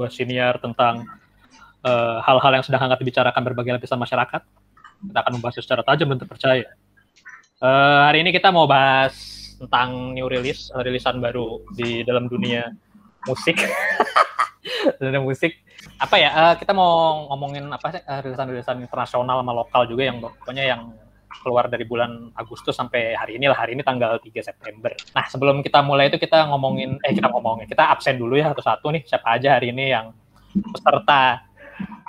sebuah siniar tentang eh, hal-hal yang sedang hangat dibicarakan berbagai lapisan masyarakat. Kita akan membahas secara tajam dan terpercaya. Eh, hari ini kita mau bahas tentang new release, eh, rilisan baru di dalam dunia musik. dunia musik. Apa ya? eh, kita mau ngomongin apa sih eh, rilisan-rilisan internasional sama lokal juga yang pokoknya yang keluar dari bulan Agustus sampai hari ini lah. Hari ini tanggal 3 September. Nah, sebelum kita mulai itu kita ngomongin eh kita ngomongin, kita absen dulu ya satu-satu nih siapa aja hari ini yang peserta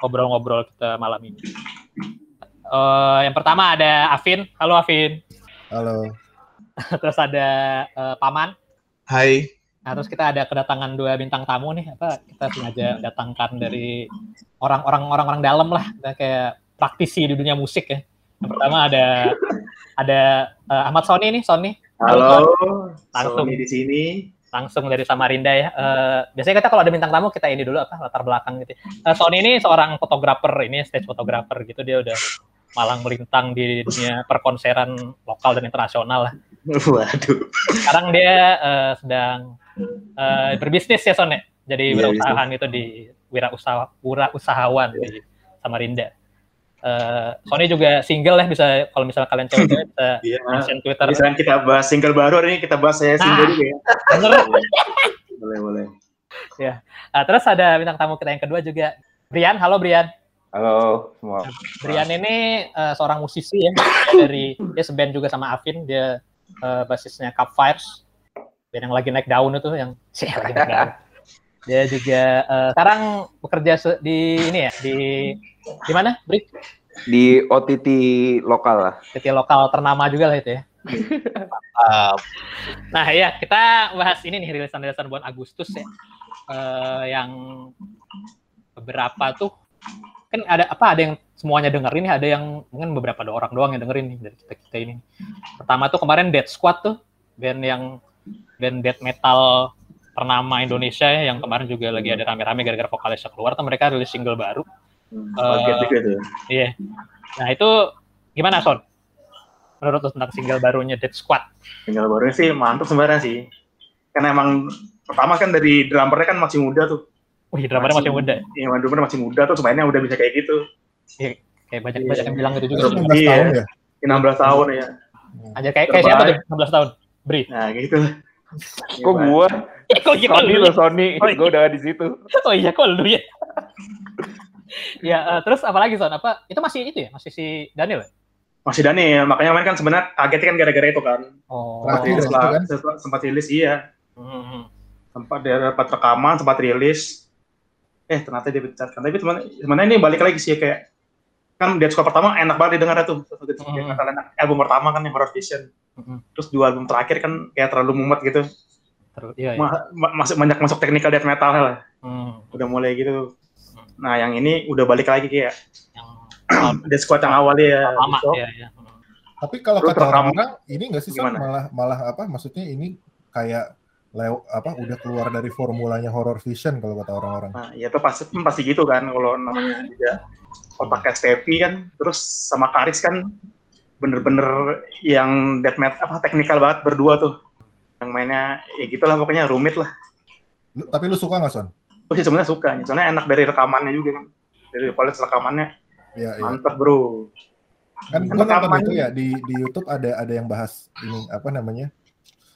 ngobrol-ngobrol kita malam ini. Eh, yang pertama ada Afin. Halo Afin. Halo. Terus ada eh, Paman. Hai. Nah, terus kita ada kedatangan dua bintang tamu nih. Apa kita sengaja datangkan dari orang-orang orang-orang dalam lah, Kita kayak praktisi di dunia musik ya. Yang pertama ada ada eh, Ahmad Sony nih, Sony. Halo. Langsung. Sony di sini. langsung dari Samarinda ya. Eh, biasanya kita kalau ada bintang tamu kita ini dulu apa latar belakang gitu. Eh, Sony ini seorang fotografer, ini stage fotografer gitu dia udah malang melintang di dunia perkonseran lokal dan internasional lah. Waduh. Sekarang dia eh, sedang eh, berbisnis ya Son ya. Jadi Iya, wirausahaan itu di wirausaha wirausahawan di Samarinda. Eh, Sony juga single ya bisa kalau misalnya kalian cewek bisa Iya. mention Twitter. Misalnya kita bahas single baru hari ini kita bahas saya Nah. single juga ya. Bener. Boleh, boleh. Ah, terus ada bintang tamu kita yang kedua juga Brian. Halo Brian. Halo semua. Brian ini eh, seorang musisi ya dari dia seband juga sama Afin dia eh, basisnya Cup Fires band yang lagi naik daun itu yang sih lagi naik daun. Dia juga eh, sekarang bekerja di ini ya di di mana? Bri? Di OTT lokal lah. Di lokal ternama juga lah itu ya. Nah ya kita bahas ini nih rilisan-rilisan bulan Agustus ya Eh, yang beberapa tuh kan ada apa ada yang semuanya dengerin nih ada yang mungkin beberapa do- orang doang yang dengerin nih dari kita kita ini. Pertama tuh kemarin Dead Squad tuh band yang band death metal ternama Indonesia ya, yang kemarin juga lagi ada rame-rame gara-gara vokalisnya keluar tuh mereka rilis single baru. Hmm, Kaget juga tuh. Iya. Nah itu gimana Son? Menurut lo tentang single barunya Dead Squad? Single baru sih mantap sebenarnya sih. Karena emang pertama kan dari drummernya kan masih muda tuh. Wih, drummernya masih muda. Iya, drummernya masih muda tuh sebenarnya udah bisa kayak gitu. Kayak banyak Iya. banyak yang bilang gitu juga. Terus- sih. 19 Iya. tahun ya? 16 tahun ya. Aja kayak kayak siapa tuh Terbaik. 16 tahun? Bri. Nah, gitu. Kok gua? Eh, kok gitu Sony lo ya? Sony. Oh, iya. Gua udah di situ. Oh iya, kok lu ya? Ya, eh, terus apa lagi Son? Apa itu masih itu ya? Masih si Daniel ya? Masih Daniel, makanya kemarin kan sebenarnya kagetnya kan gara-gara itu kan. Oh. Sempat rilis lah, kan? sempat- sempat rilis iya. Hmm. sempat dia dapat rekaman, sempat rilis. Eh ternyata dia pecat kan. Tapi teman sebenarnya ini balik lagi sih kayak kan Dead Squad pertama enak banget didengar tuh. Hmm. Album pertama kan yang Horror Vision. Hmm. Terus dua album terakhir kan kayak terlalu mumet gitu. Terus iya, iya. Ma- ma- masuk banyak masuk technical death metal lah. Hmm. Udah mulai gitu. Nah yang ini udah balik lagi kayak Yang Dead Squad yang awalnya ya. lama gitu. ya, ya. Tapi kalau kata orang-orang ini nggak sih malah malah apa? Maksudnya ini kayak lew, apa udah keluar dari formulanya horror vision kalau kata orang-orang. Nah, ya itu pasti pasti gitu kan kalau namanya juga otak STP kan terus sama Karis kan bener-bener yang death metal apa teknikal banget berdua tuh yang mainnya ya gitulah pokoknya rumit lah Lu- tapi lu suka nggak Son? Gue sih sebenarnya suka soalnya enak dari rekamannya juga kan dari kualitas rekamannya Iya, iya. mantap bro Kan gua nonton rekaman- itu ya di di YouTube ada ada yang bahas ini apa namanya?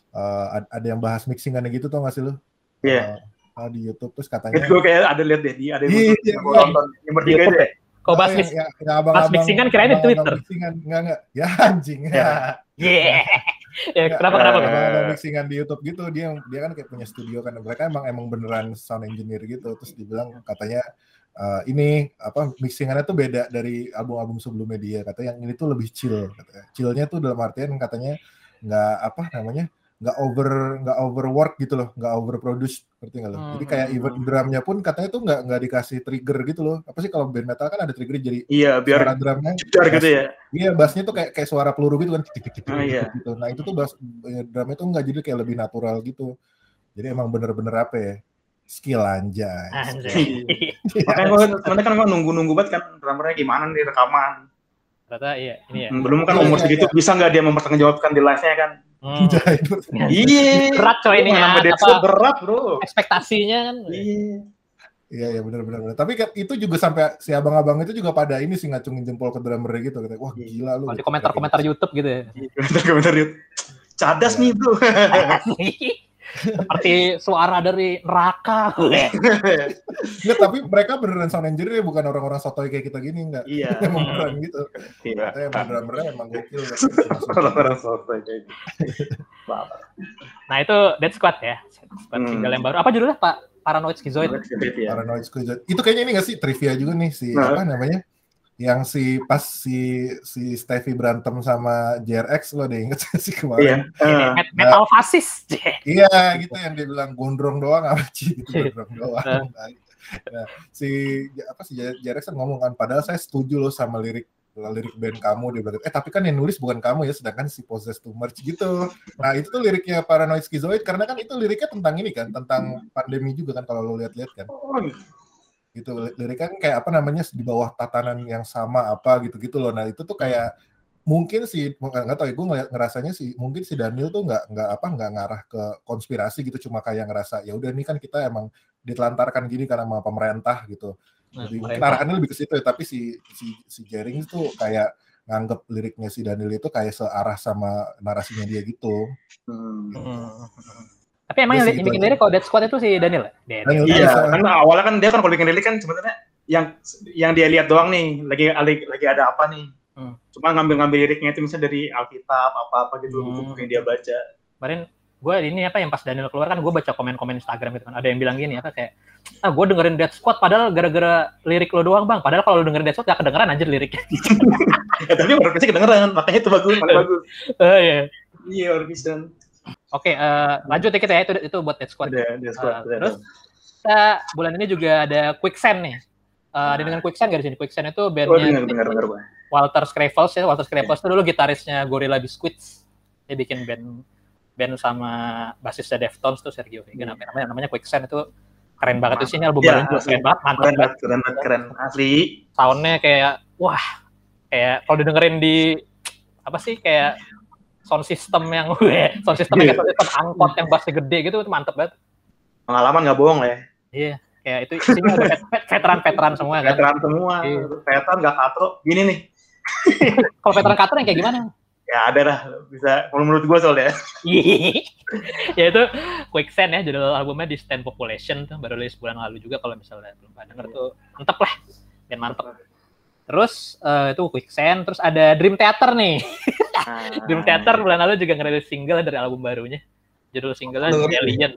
Eh, ad- ada yang bahas mixingannya gitu tau gak sih lu? Iya. Eh, ah, di YouTube terus katanya gue kayak ada lihat deh di ada Iya, yang iya, gua iya. nonton yang bertiga YouTube deh Kau Oh, bahas yang- mix- yang- yang abang-abang- mixingan kirain di Twitter. Mixingan enggak enggak. Ya anjing. Ya. Yeah. Ya, Nggak, kenapa kenapa? eh, Bang? abang-abang mixingan di YouTube gitu dia dia kan kayak punya studio kan mereka emang emang beneran sound engineer gitu terus dibilang katanya eh, ini apa mixingannya tuh beda dari album-album sebelumnya dia katanya yang ini tuh lebih chill katanya chillnya tuh dalam artian katanya nggak apa namanya nggak over nggak overwork gitu loh nggak overproduce ngerti nggak lo Hmm, jadi kayak hmm, even drumnya pun katanya tuh nggak nggak dikasih trigger gitu loh apa sih kalau band metal kan ada trigger jadi iya suara biar drumnya jedar gitu ya Iya, bassnya tuh kayak kayak suara peluru gitu kan. Tik, tik, tik, tik, Oh, iya. gitu. Nah, itu tuh bass eh, drumnya tuh enggak jadi kayak lebih natural gitu. Jadi emang bener-bener apa ya? Skill anjay. Anjay. makanya gue sebenarnya kan gue nunggu-nunggu banget kan drummernya gimana nih rekaman Ternyata iya, ini ya. Hmm, belum kan Iya, umur iya, segitu bisa nggak dia mempertanggungjawabkan di live-nya kan Hmm. Anjay. Iya. Berat coy ini Nambah ya, Squad berat, Bro. ekspektasinya kan. Iya. Iya iya benar benar benar. Tapi kan itu juga sampai si abang-abang itu juga pada ini sih ngacungin jempol ke drummer gitu. Kata, wah gila lu. Kalau di komentar-komentar YouTube gitu ya. Komentar-komentar YouTube. Cadas nih bro. Seperti suara dari neraka. Nggak, tapi mereka beneran sound engineer ya, bukan orang-orang sotoy kayak kita gini enggak. Iya. Emang beneran gitu. Iya. Emang drummernya emang gokil. Orang-orang sotoy kayak gitu. Nah itu Dead Squad ya. Squad Hmm. single yang baru. Apa judulnya Pak? Paranoid Schizoid. Iya. Paranoid Schizoid. Itu kayaknya ini nggak sih trivia juga nih si Nah. apa namanya? Yang si pas si si Stevie berantem sama JRX lo deh inget sih Iya. kemarin. Eh, Met- Metal fasis. Iya gitu yang dia bilang gondrong doang apa sih gitu gondrong doang. Nah, si apa sih JRX kan ngomong kan padahal saya setuju loh sama lirik lirik band kamu dia bilang eh tapi kan yang nulis bukan kamu ya sedangkan si Possessed to Merge gitu nah itu tuh liriknya Paranoid Schizoid karena kan itu liriknya tentang ini kan tentang pandemi juga kan kalau lo lihat-lihat kan oh, gitu. Liriknya kan kayak apa namanya di bawah tatanan yang sama apa gitu gitu loh. Nah itu tuh kayak mungkin sih nggak tahu ya gue ngerasanya sih mungkin si Daniel tuh nggak nggak apa nggak ngarah ke konspirasi gitu. Cuma kayak ngerasa ya udah ini kan kita emang ditelantarkan gini karena sama pemerintah gitu. Nah, jadi mungkin mereka- arahannya lebih ke situ ya. Tapi si si si Jering itu kayak nganggep liriknya si Daniel itu kayak searah sama narasinya dia gitu. Hmm. Tapi emang yang, yang itu bikin aja. lirik kalau Dead Squad itu si Daniel ya? Daniel. Daniel. Iya, kan awalnya kan dia kan kalau bikin lirik kan sebenarnya yang yang dia lihat doang nih, lagi lagi, ada apa nih. Hmm. Cuma ngambil-ngambil liriknya itu misalnya dari Alkitab apa-apa gitu, Hmm. buku-buku yang dia baca. Kemarin gue ini apa yang pas Daniel keluar kan gue baca komen-komen Instagram gitu kan. Ada yang bilang gini apa kayak ah gue dengerin Dead Squad padahal gara-gara lirik lo doang bang. Padahal kalau lo dengerin Dead Squad gak kedengeran anjir liriknya. ya, tapi Piece kedengeran, makanya itu bagus, paling bagus. Oh iya. Iya, War Piece dan Oke, eh, lanjut dikit ya itu itu buat Dead Squad. ada dia squad. Ah, terus kita bulan ini juga ada Quicksand nih. Eh, ada dengan Quicksand gak di sini? Quicksand itu Oh, bandnya Bang. Walter Scravels ya. Walter Scravels itu dulu gitarisnya Gorilla Biscuits. Dia bikin band band sama basisnya Deftones tuh Sergio Vegan apa namanya namanya Quicksand itu keren banget tuh sih ini album Ya, baru juga keren banget mantap Keren banget banget, keren banget, keren. Asli. soundnya kayak wah kayak kalau didengerin di apa sih kayak sound system yang sound system kayak sound system angkot yang bassnya gede gitu itu mantep banget Pengalaman nggak bohong lah ya. iya kayak itu isinya ada vet- vet- veteran-veteran semua kan Veteran semua, Iya. veteran nggak katro. Gini nih, kalau veteran cutter yang kayak gimana ya ada lah, bisa. Kalau menurut gue soalnya. ya itu Quicksand ya judul albumnya di Stand Population tuh baru rilis bulan lalu juga kalau misalnya belum pada denger tuh mantep lah dan mantep terus eh, itu Quicksand terus ada Dream Theater nih Dream Theater bulan lalu juga ngerilis single dari album barunya judul singlenya Dengerin. Alien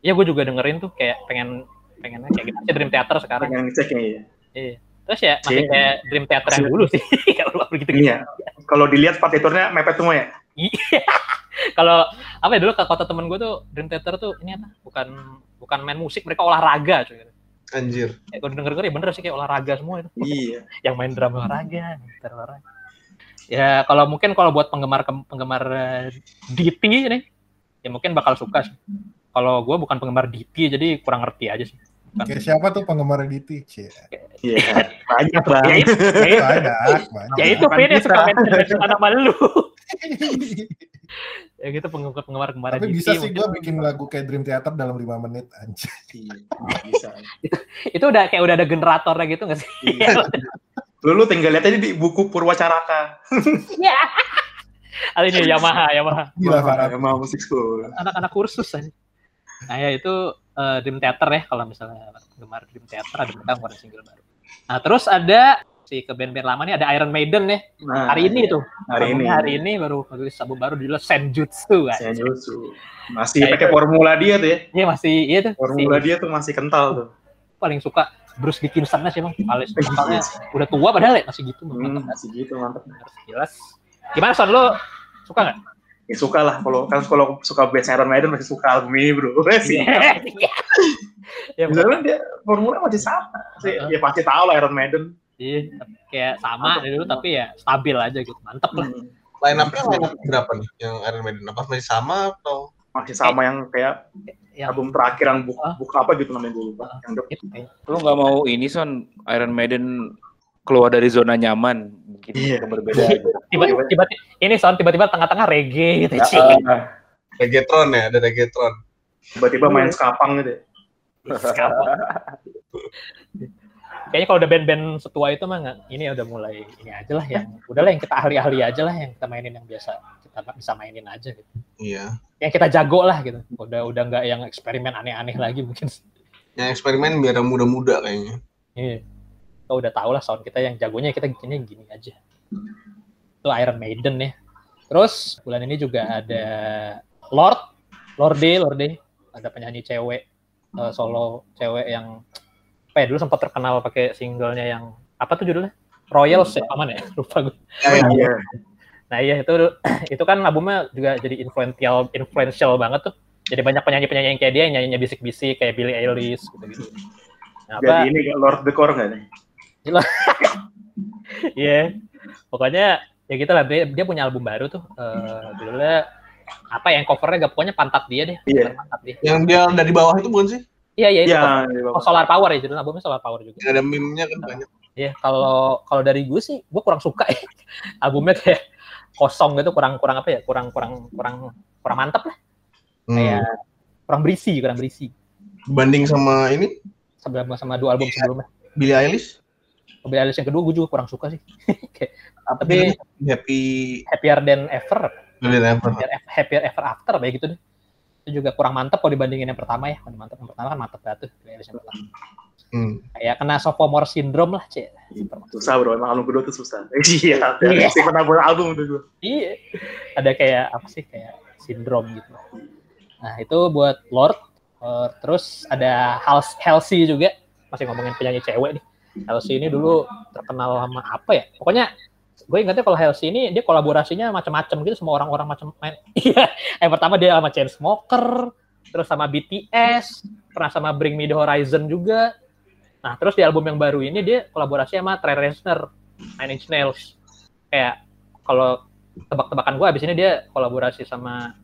Iya gue juga dengerin tuh kayak pengen pengennya kayak gitu aja Dream Theater sekarang Pengen ngecek ya. iya terus ya masih Iya. kayak Dream Theater yang dulu sih kalau begitu Iya. Kalau dilihat partiturnya mepet semua ya. Iya. Kalau apa ya dulu ke kota temen gue tuh Dream Theater tuh ini apa? Bukan bukan main musik, mereka olahraga cuy. Anjir. Ya, gue denger denger ya bener sih kayak olahraga semua itu. Iya. Yang main drum olahraga, gitar olahraga. Ya kalau mungkin kalau buat penggemar penggemar eh, DT nih, ya mungkin bakal suka sih. Kalau gue bukan penggemar DT jadi kurang ngerti aja sih. Bukan- kayak siapa tuh penggemar DT. Iya. Banyak Ya, banget. itu, ya, itu- banyak banyak ya itu Vin yang suka mention nama lu. ya gitu penggemar penggemar penggemar tapi bisa sih gue bikin lagu kayak Dream Theater dalam lima menit anjir Iya, bisa. itu udah kayak udah ada generatornya gitu nggak sih? Iya. Lu, lu tinggal lihat aja di buku Purwacaraka. Iya. Ada ini Yamaha, Yamaha. gila Farah Sama musik school. Anak-anak kursus aja. Nah ya itu eh, Dream Theater ya kalau misalnya gemar Dream Theater ada mereka ngeluarin single baru. Nah terus ada si ke band-band lama nih ada Iron Maiden nih Nah, hari ini tuh Hari ini. Hari ini baru rilis album baru judulnya Senjutsu kan. Saya Jutsu. Masih pakai formula dia tuh ya. Iya masih iya tuh. Formula Si- dia tuh masih kental tuh. paling suka Bruce Dickinson sih bang. Paling kentalnya udah tua padahal ya masih gitu. Hmm, masih gitu mantap. Harus jelas. Gimana Son lo suka nggak? Ya suka lah kalau kan kalau suka band Iron Maiden masih suka album ini bro. sih. Iya. Ya, Misalnya dia formula masih sama. Sih, ya pasti tahu lah Iron Maiden. Iya, kayak sama dari dulu tapi ya stabil aja gitu. Mantep lah. Hmm. Line up-nya line up berapa nih yang Iron Maiden? Apa masih sama atau Masih sama yang kayak Yang album terakhir yang buk, Ah. buk apa gitu namanya gue lupa. Yang dok- itu kayak Lu nggak mau ini son Iron Maiden keluar dari zona nyaman, Iya. yang berbeda. gitu. tiba-tiba tiba- ini sound tiba-tiba tengah-tengah reggae gitu. Ya, ah, Reggaeton ya? Ada Reggaeton. tiba-tiba main skapang gitu. ya. Skapang. Kayaknya kalau udah band-band setua itu mah nggak, ini udah mulai ini aja lah yang udahlah yang kita ahli-ahli aja lah yang kita mainin yang biasa kita bisa mainin aja gitu. Iya. Yang kita jago lah gitu. Udah udah nggak yang eksperimen aneh-aneh lagi mungkin. Yang eksperimen biar muda-muda kayaknya. Iya. Kita udah tahu lah sound kita yang jagonya kita gini gini aja. Itu Iron Maiden ya. Terus bulan ini juga ada Lord, Lorde, Lorde, ada penyanyi cewek eh, solo cewek yang apa ya dulu sempat terkenal pakai singlenya yang apa tuh judulnya? Royals ya, aman ya? Lupa gue. Iya, iya. Nah iya itu itu kan albumnya juga jadi influential influential banget tuh. Jadi banyak penyanyi-penyanyi yang kayak dia yang nyanyinya bisik-bisik kayak Billie Eilish gitu-gitu. Nah, Jadi apa? ini Lord the Core nggak nih? Iya. Pokoknya ya gitu lah dia, dia punya album baru tuh eh judulnya apa ya, yang covernya gak pokoknya pantat dia deh. Iya. Pantat dia. Yang dia dari bawah itu bukan sih? Iya iya itu. Iya. Oh, Solar Power ya judulnya albumnya Solar Power juga. Ada meme-nya kan banyak. Iya, kalau kalau dari gue sih, gue kurang suka ya. albumnya kayak kosong gitu, kurang kurang apa ya, kurang kurang kurang kurang mantap lah, Hmm. kayak kurang berisi, kurang berisi. Banding sama ini Sama sama dua album sebelumnya. Billie Eilish. Mobil Alice yang kedua gue juga kurang suka sih. Tapi-? Happy Happier Than Ever, Billie Ever. Happier, Happier Ever After, kayak gitu deh. Itu juga kurang mantap kalau dibandingin yang pertama ya. Kalau mantap yang pertama kan mantap banget tuh, yang pertama. Hmm. Kayak kena sophomore syndrome lah, cek. Susah bro, emang album kedua tuh susah. Iya, Iya. sih pernah buat album tuh gue. Iya. Ada kayak apa sih kayak sindrom gitu. Nah, itu buat Lord. Eh, terus ada Hals Halsey juga. Masih ngomongin penyanyi cewek nih. Halsey ini dulu terkenal sama apa ya? Pokoknya gue ingatnya kalau Halsey ini dia kolaborasinya macam-macam gitu sama orang-orang macam main. Iya. Yang pertama dia sama Chainsmoker, terus sama BTS, pernah sama Bring Me The Horizon juga. Nah, terus di album yang baru ini dia kolaborasi sama Trey Reznor, Nine Inch Nails. Kayak kalau tebak-tebakan gue abis ini dia kolaborasi sama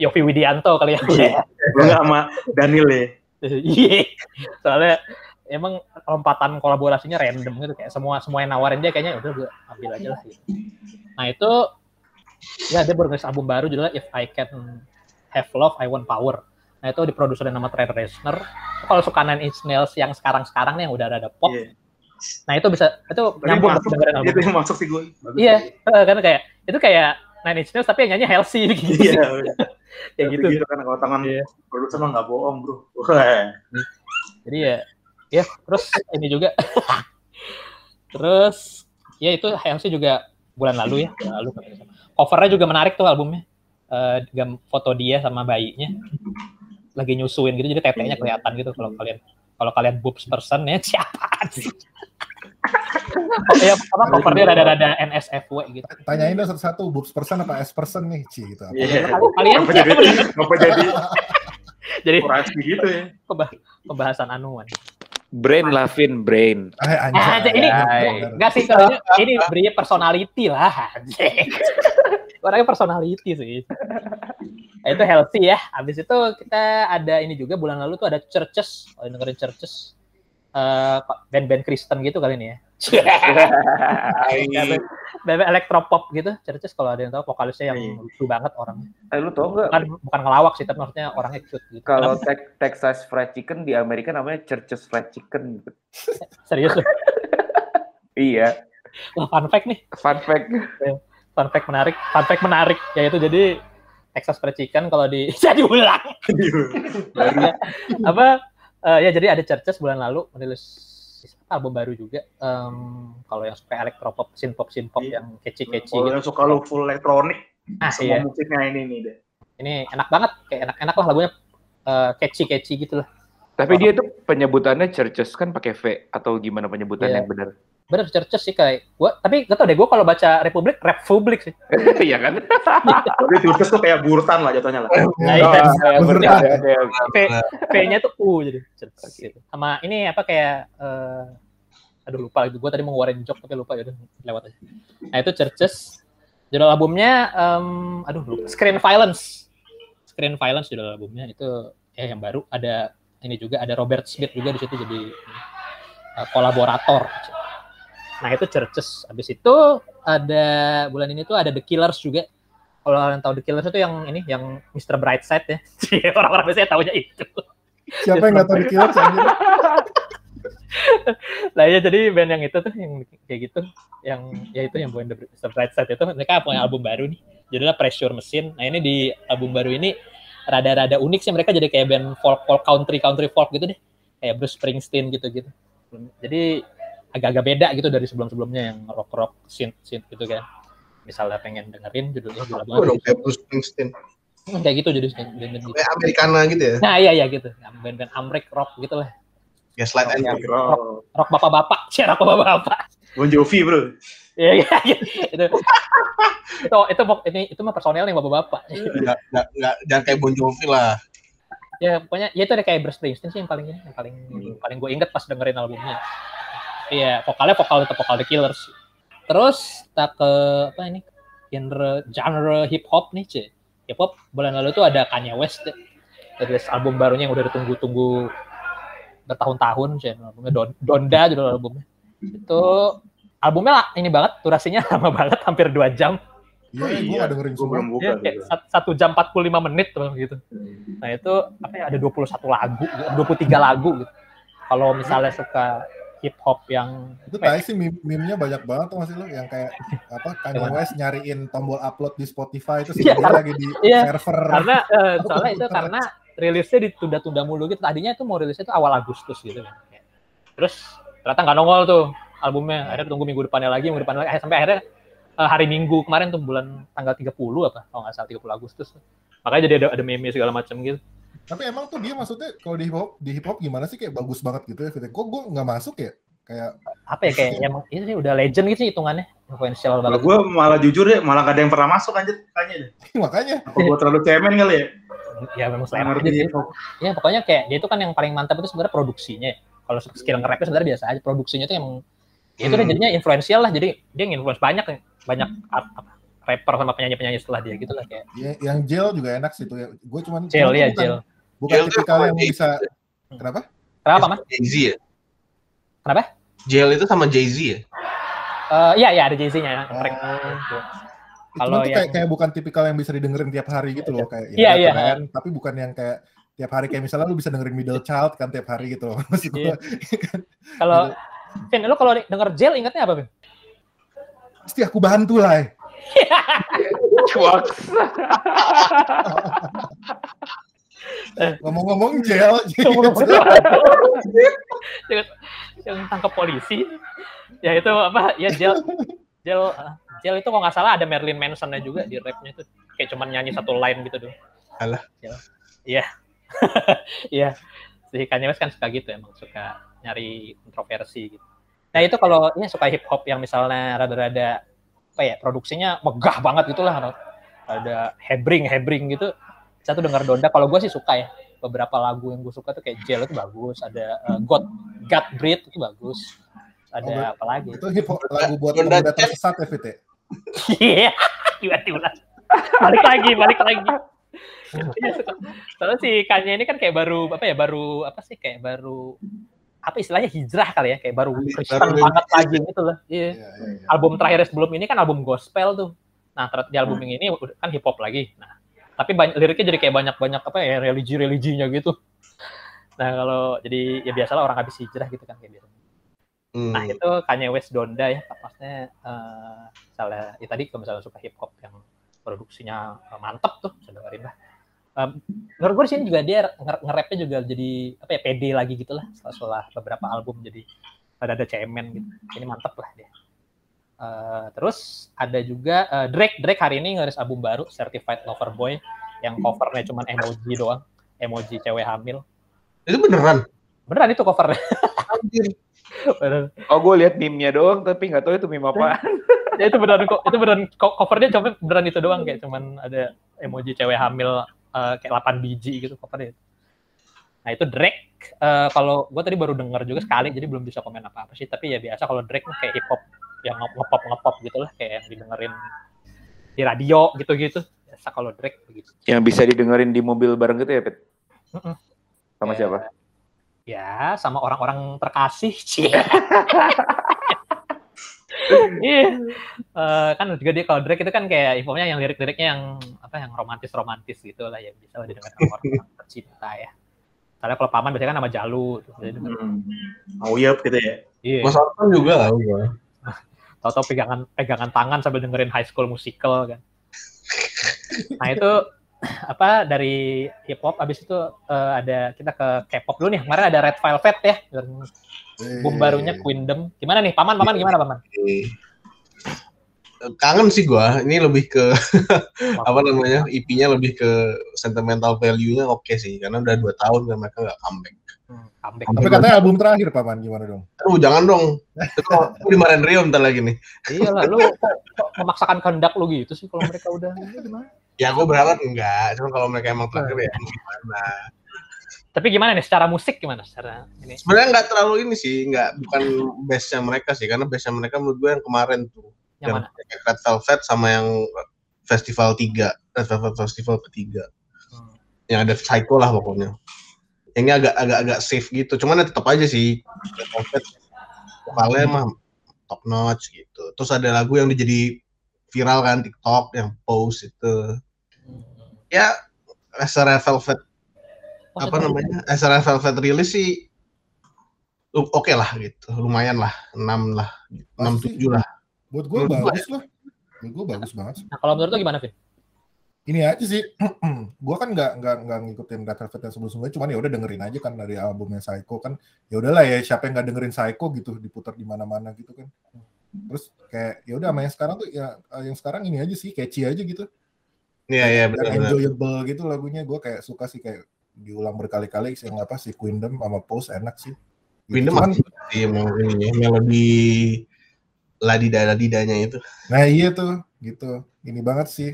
Yofi Widianto kali ya. Iya. Nggak sama Daniel ya. Iya. Soalnya emang lompatan kolaborasinya random gitu kayak semua semua yang nawarin dia kayaknya udah gue ambil aja lah gitu. Nah itu ya dia baru nulis album baru judulnya If I Can Have Love I Want Power. Nah itu diproduksi oleh nama Trent Reznor. Kalau suka Nine Inch Nails yang sekarang-sekarang nih yang udah ada pop, Iya. nah itu bisa itu nyambung masuk, dengerin album. itu yang masuk sih gue. Iya, eh, karena kayak itu kayak Nine Inch Nails tapi yang nyanyi Halsey gitu. Iya. kayak gitu. gitu kan kalau tangan Iya. produser mah nggak bohong bro. Jadi ya, ya terus ini juga, terus ya itu Halsey juga bulan lalu ya, bulan lalu. Covernya juga menarik tuh albumnya, Eh, gam foto dia sama bayinya lagi nyusuin gitu, jadi tetenya kelihatan gitu kalau kalian kalau kalian boobs person ya siapa sih? Oh, ya, apa covernya rada-rada NSFW gitu. Tanyain dong satu-satu, boobs person apa S person nih, Ci gitu. Apa? Iya. Kalian Apa jadi apa jadi jadi kurasi gitu ya? pemba- pembahasan anuan. Brain Lavin, Brain. Eh, Ah, anjay. ini enggak sih kalau ini- ini beri personality lah. Orangnya personality sih. Nah, itu healthy ya. Habis itu kita ada ini juga bulan lalu tuh ada churches. Kalau dengerin churches eh, band-band Kristen gitu kali ini ya. Band elektropop gitu. Churches kalau ada yang tahu vokalisnya yang Iya. lucu banget orangnya. Eh, lu tau nggak Bukan, bukan ngelawak sih, tapi maksudnya orangnya cute gitu. kalau? Tex- Texas Fried Chicken di Amerika namanya Churches Fried Chicken. serius tuh. Iya, Wah, fun fact nih. fun fact. fun fact menarik, fun fact menarik yaitu jadi Texas Fried Chicken kalau di jadi ulang Baru apa eh, ya jadi ada Churches bulan lalu merilis album baru juga Em, kalau yang suka elektropop, synpop, synpop Iya. yang catchy-catchy kalau gitu. yang suka lu full elektronik, Ah, semua iya. musiknya ini nih deh. Ini enak banget, kayak enak-enak lah lagunya eh, catchy-catchy gitu lah. Tapi dia tuh penyebutannya Churches kan pakai V atau gimana penyebutannya Iya. yang benar? Bener Churches sih kayak gua, tapi gak tau deh gua kalau baca Republik, Republik sih. Iya kan? Tapi Churches tuh kayak burtan lah jatuhnya lah. Nah, Ya, iya. iya. Oke, oke. P, P-nya tuh U jadi Churches gitu. Sama ini apa kayak eh, aduh lupa itu gua tadi mau ngeluarin joke tapi lupa ya udah lewat aja. Nah itu Churches judul albumnya em, aduh lupa. Screen Violence. Screen Violence judul albumnya itu ya yang baru ada ini juga ada Robert Smith juga di situ jadi eh, kolaborator. Nah itu Churches. Habis itu ada bulan ini tuh ada The Killers juga. Kalau kalian tahu The Killers itu yang ini yang Mr. Brightside ya. Orang-orang biasanya taunya itu. Siapa yang nggak tahu di killer? anjir? Nah ya jadi band yang itu tuh yang kayak gitu, yang ya itu yang bukan The Bright Side itu mereka punya album baru nih, judulnya Pressure Machine. Nah ini di album baru ini rada-rada unik sih mereka jadi kayak band folk folk country country folk gitu deh, kayak Bruce Springsteen gitu-gitu. Jadi agak-agak beda gitu dari sebelum-sebelumnya yang rock rock synth synth gitu kan. Misalnya pengen dengerin judulnya judul Oh, dong albumnya kayak Bruce Springsteen. Hmm, kayak gitu jadi band-band gitu. Kayak Americana gitu ya. Nah iya iya gitu, band-band Amrik rock gitu lah. Ya slide and Oh, Rock bapak-bapak, sih rock bapak-bapak. Bon Jovi bro. Iya iya iya. itu itu itu ini itu mah personel nih bapak-bapak. Nggak, nggak, nggak, jangan kayak Bon Jovi lah. ya pokoknya ya itu ada kayak Bruce Springsteen sih yang paling ini, yang paling paling gue inget pas dengerin albumnya. Iya vokalnya vokal tetap vokal The Killers. Terus tak ke apa ini genre genre hip hop nih cie. Hip hop bulan lalu tuh ada Kanye West deh. Rilis album barunya yang udah ditunggu-tunggu bertahun-tahun cie. Albumnya Don- Donda judul albumnya. Itu albumnya lah, ini banget durasinya lama banget hampir dua jam. Iya, gue gak dengerin Gue semua. belum buka. Ya, gitu. satu jam 45 menit gitu. Nah itu apa ya ada 21 lagu, 23 lagu gitu. Kalau misalnya suka hip hop yang Itu tai sih meme- meme-nya banyak banget tuh masih lo yang kayak apa Kanye West nyariin tombol upload di Spotify itu Iya, dia lagi di iya. server. karena eh, Apa soalnya itu karena rilisnya ditunda-tunda mulu gitu. Tadinya itu mau rilisnya itu awal Agustus gitu kan. Terus ternyata nggak nongol tuh albumnya. Akhirnya tunggu minggu depannya lagi, minggu depannya lagi sampai akhirnya eh, hari Minggu kemarin tuh bulan tanggal 30 apa kalau nggak salah 30 Agustus. Makanya jadi ada ada meme segala macam gitu. Tapi emang tuh dia maksudnya kalau di hip hop di hip hop gimana sih kayak bagus banget gitu ya? Kok gue nggak masuk ya? Kayak Apa ya kayak emang ini sih udah legend gitu sih hitungannya. Influential Kalau banget. gue malah jujur deh, malah gak ada yang pernah masuk anjir tanya deh. makanya Apa gue terlalu cemen kali ya? Ya memang hip hop. Ya pokoknya kayak dia itu kan yang paling mantap itu sebenarnya produksinya. ya. Kalau skill nge-rapnya sebenarnya biasa aja. Produksinya itu emang itu Hmm. udah jadinya influensial lah. Jadi dia influence banyak banyak art, apa, rapper sama penyanyi-penyanyi setelah dia gitu lah kayak ya, yang jail juga enak sih tuh ya. Gue cuman Jail cuman ya bukan, Jail. bukan Jail tipikal yang Jay-Z. bisa kenapa? Kenapa man? Jay-Z ya? Kenapa? Jail itu sama Jay-Z ya? Eh iya iya ada Jay-Z-nya. Oh. Mereka. Cuman Kalau tuh kayak, yang- kayak bukan tipikal yang bisa didengerin tiap hari gitu loh kayak Iya, ya, iya. keren, tapi bukan yang kayak tiap hari kayak misalnya lu bisa dengerin Middle Child kan tiap hari gitu loh. Maksud Iya. gue Kalau Vin, lu kalau denger Jail ingatnya apa, Vin? pasti aku bantu lah. Eh. Cuak. Ngomong-ngomong jail, yang, yang tangkap polisi. Ya itu apa? Ya Jail. Jail, eh, Jail itu kalau nggak salah ada Marilyn Manson-nya juga di rapnya itu. Kayak cuman nyanyi satu line gitu doang. Alah. Iya. Iya. Si Kanye West kan suka gitu emang suka nyari kontroversi gitu. Nah itu kalau ini suka hip hop yang misalnya rada-rada apa ya produksinya megah banget gitu lah ada hebring hebring gitu. Saya tuh dengar Donda kalau gue sih suka ya. Beberapa lagu yang gue suka tuh kayak Jail itu bagus ada uh, God God Breed itu bagus. Ada apa lagi? itu hip hop lagu buat Donda tersesat ya Fit ya? iya tiba-tiba. Balik lagi balik lagi. Iya, soalnya si Kanye ini kan kayak baru apa ya baru apa sih kayak baru apa istilahnya hijrah kali ya kayak baru Kristen banget lagi gitu loh iya Iya, iya, iya. album terakhir sebelum ini kan album gospel tuh. Nah, di album yang ini kan hip hop lagi. Nah, tapi banyak, liriknya jadi kayak banyak-banyak apa ya religi-religinya gitu. Nah, kalau jadi ya biasalah orang habis hijrah gitu kan kayak biasa. Hmm. Nah, itu Kanye West Donda ya, maksudnya eh misalnya ya tadi kalau misalnya suka hip hop yang produksinya eh, mantep tuh, saya dengerin lah. Em, menurut gue sini juga dia nge- nge-rapnya juga jadi apa ya pede lagi gitu lah setelah, setelah beberapa album jadi ada ada cemen gitu. Ini mantep lah dia. Eh, terus ada juga eh, Drake Drake hari ini ngerilis album baru Certified Lover Boy yang covernya cuman emoji doang, emoji cewek hamil. Itu beneran? Beneran itu covernya. Anjir. Beneran. Oh, gue lihat meme-nya doang, tapi nggak tahu itu meme apa. ya itu beneran kok itu beneran co- covernya cuma beneran itu doang kayak cuman ada emoji cewek hamil eh, kayak 8 biji gitu covernya nah itu Drake eh, kalau gue tadi baru denger juga sekali jadi belum bisa komen apa apa sih tapi ya biasa kalau Drake kayak hip hop yang nge- ngepop ngepop gitu lah kayak yang didengerin di radio gitu gitu biasa kalau Drake begitu Yang bisa didengerin di mobil bareng gitu ya, Pet? Mm-mm. Sama Ya. siapa? ya sama orang-orang terkasih sih Iya, Eh, kan juga dia kalau Drake itu kan kayak infonya yang lirik-liriknya yang apa yang romantis-romantis gitu lah ya bisa didengar sama orang tercinta ya. Misalnya kalau paman biasanya kan nama Jalu. Hmm. Auyep gitu ya. Iya. Mas Orton juga lah gua. Tahu-tahu pegangan pegangan tangan sambil dengerin High School Musical kan. Nah itu apa dari hip hop abis itu eh, ada kita ke K-pop dulu nih. Kemarin ada Red Velvet ya. Dan boom barunya Queendom. Gimana nih? Paman, paman gimana paman? Kangen sih gua. Ini lebih ke apa namanya? IP-nya lebih ke sentimental value-nya oke sih karena udah dua tahun kan mereka nggak comeback. Hmm, comeback. Tapi katanya album terakhir paman gimana dong? Aduh jangan dong. Itu dimarahin Rio bentar lagi nih. Iya lah, lu memaksakan kehendak lu gitu sih kalau mereka udah gimana? Ya gue berharap enggak. Cuma kalau mereka emang terakhir ya gimana. Tapi gimana nih secara musik gimana secara ini? Sebenarnya nggak terlalu ini sih, nggak bukan base-nya mereka sih, karena base-nya mereka menurut gue yang kemarin tuh, Yang mana? yang Red Velvet sama yang Festival 3, Red Velvet Festival ketiga, Hmm. yang ada Psycho lah pokoknya. Yang ini agak agak agak safe gitu, cuman ya tetap aja sih Red Velvet vokalnya mah top notch gitu. Terus ada lagu yang jadi viral kan TikTok yang post itu, ya as a Red Velvet Oh, apa namanya as a Red Velvet rilis sih oke lah gitu lumayan lah 6 lah 6 Pasti. 7 lah Buat gue bagus lah. Buat gue bagus banget. Nah, kalau menurut lu gimana, Vin? Ini aja sih. gue kan nggak nggak nggak ngikutin Red Velvet yang sebelum-sebelumnya, cuman ya udah dengerin aja kan dari albumnya Psycho kan. Ya udahlah ya siapa yang nggak dengerin Psycho gitu diputar di mana-mana gitu kan. Terus kayak ya udah sama yang sekarang tuh ya yang sekarang ini aja sih catchy aja gitu. iya iya benar enjoyable gitu lagunya gue kayak suka sih kayak diulang berkali-kali yang apa sih Queendom sama Pose enak sih. Gitu. Sih emang ini melodi ladida ladidanya itu Nah iya tuh gitu. Ini banget sih.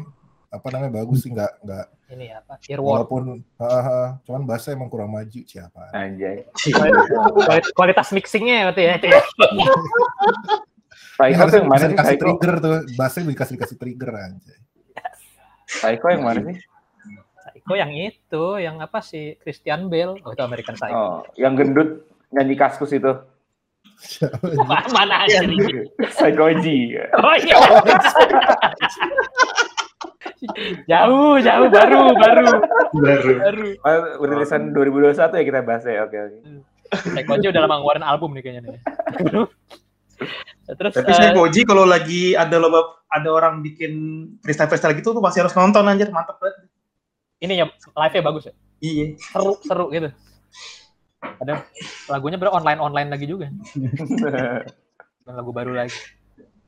Apa namanya bagus sih nggak nggak Ini ya, apa? Earworm. walaupun hahaha, cuman bahasa emang kurang maju siapa. Anjay. Kualitas, kualitas mixingnya berarti ya. itu ya. Tuh harusnya yang mana sih Psycho? trigger tuh. Bahasa dikasih dikasih trigger aja. Psycho yang mana sih? Psycho yang itu, yang apa sih? Christian Bale. Oh, itu American Psycho. Oh, yang gendut nyanyi kaskus itu. Mana aja? Psychoji. Oh iya. jauh, jauh, baru, baru, Baru. baru. Oh, rilisan 2021 ya kita bahas ya. Oke, oke. Psycho udah lama ngeluarin album nih kayaknya nih. Terus Tapi eh, saya Koji kalau lagi ada lomba ada orang bikin freestyle freestyle gitu tuh pasti harus nonton anjir mantep banget. ini ya live-nya bagus ya. Iya. Seru, seru gitu. Ada lagunya ber online online lagi juga. Dan lagu baru lagi.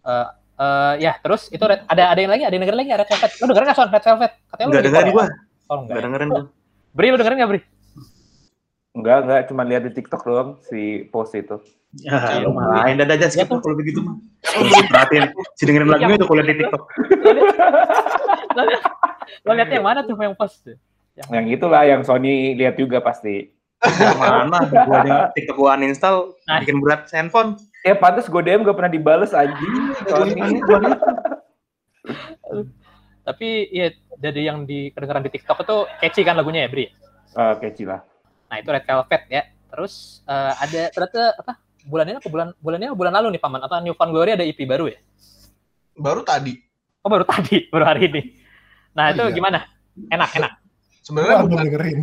Eh eh, ya terus itu Red- ada ada yang lagi ada yang dengerin lagi Red Velvet. Lu dengerin nggak Son Red Velvet? Katanya lu Enggak lagi dengerin gua. Oh enggak. Ya? dengerin gua. Bri lu dengerin nggak Bri? Enggak, enggak, cuma lihat di TikTok doang si post itu. Ya, lu malahin dada aja skip Iya tuh. kalau begitu mah. Kalau perhatiin, si dengerin lagunya tuh kalau lihat di TikTok. Lo lo Lo liat yang mana tuh yang post tuh? Yang itulah yang Sony lihat juga pasti. Mana? Gua aja TikTok gua uninstall, Nah. bikin berat handphone. Ya pantas gue DM gak pernah dibales anjing. Sony. Tapi iya dari yang di kedengeran di TikTok itu catchy kan lagunya ya Bri? Oke, Cila. Nah itu Red Velvet ya. Terus eh, ada ternyata apa? Bulan ini apa bulan bulan ini apa bulan lalu nih paman? Apa New Found Glory ada EP baru ya? baru tadi Oh baru tadi, baru hari ini. Nah Oh, itu iya. gimana? Enak, enak. sebenarnya Gua belum bukan dengerin.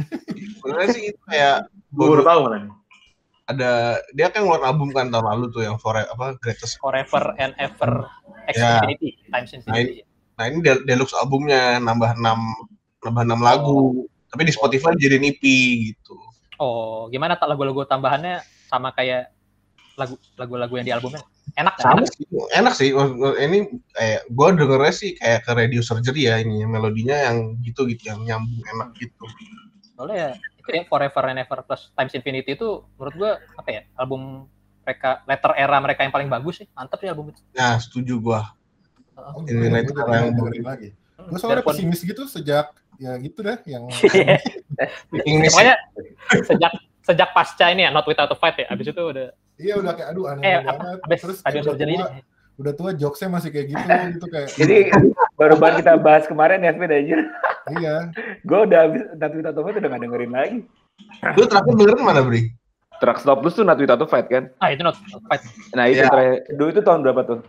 Sebenarnya sih itu kayak Gua baru tahu malah. ada dia kan ngeluarin album kan tahun lalu tuh yang for apa greatest Forever and Ever X Ya. Infinity, Times Infinity. nah ini del- deluxe albumnya nambah 6 nambah 6 lagu tapi di Spotify dijadiin EP gitu Oh, gimana tak lagu-lagu tambahannya sama kayak lagu lagu-lagu yang di albumnya? Enak kan? sama sih enak sih ini kayak gue dengernya sih kayak ke radio surgery ya ini melodinya yang gitu gitu yang nyambung enak gitu Soalnya ya, itu ya Forever and Ever plus Times Infinity itu menurut gua apa ya? Album mereka letter era mereka yang paling bagus sih. Mantap sih album itu. nah setuju gue Oh, Heeh. Ini gue later udah yang- dengerin lagi. Gue soalnya Biarpun- pesimis gitu sejak ya gitu deh yang Iya. ini sih Pokoknya sejak sejak pasca ini ya Not Without a Fight ya. Abis itu udah iya udah kayak aduh aneh eh banget. abis Terus radio kayak udah surgery ini. tua, udah tua jokesnya masih kayak gitu gitu kayak Jadi baru banget kita bahas kemarin ya, Fed aja. iya Gue udah habis Natu Without Fight udah gak dengerin lagi. lu terakhir dengerin mana Bri? Truck Stop Loss tuh Natu Without Fight kan? Ah itu Not Fight. Nah itu Iya. terakhir. Dulu itu tahun berapa tuh?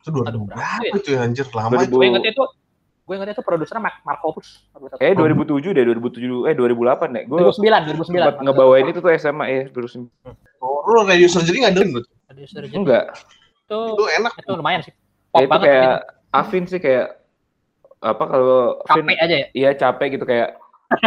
itu 2000 Aduh, berapa ya? itu ya anjir lama 2000. itu Gue inget itu Gue ingatnya tuh produsernya Mark Markopus. Eh 2007 deh, 2007 eh 2008 deh. Gue 2009, 2009. sempat ngebawain itu tuh SMA ya, 2009. Oh, lu radio surgery nggak dengerin? Tadi surgery. Enggak. Itu, Itu enak. itu lumayan sih. Ya, Pop itu banget. kayak tapi Afin sih kayak apa kalau Afin capek aja ya. iya capek gitu kayak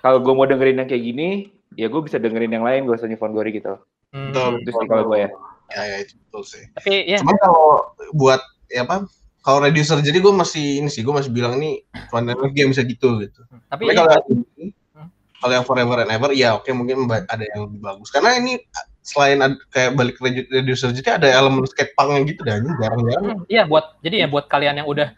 kalau gue mau dengerin yang kayak gini, ya gue bisa dengerin yang lain, gue usah nyifon Gori gitu. Hmm. Betul. Itu sih kalau gue ya. Ya, ya itu betul sih. Tapi ya, Cuman kalau buat ya apa? Kalau radio surgery gue masih ini sih, gue masih bilang ini cuman energi yang bisa gitu gitu. tapi Tapi ya, kalau yang ini, Hmm. kalau yang forever and ever, ya oke mungkin ba- ada yang lebih bagus. Karena ini selain ad- kayak balik radio surgery ada elemen skate punk gitu dah, ini jarang-jarang. Hmm, Iya buat jadi ya buat kalian yang udah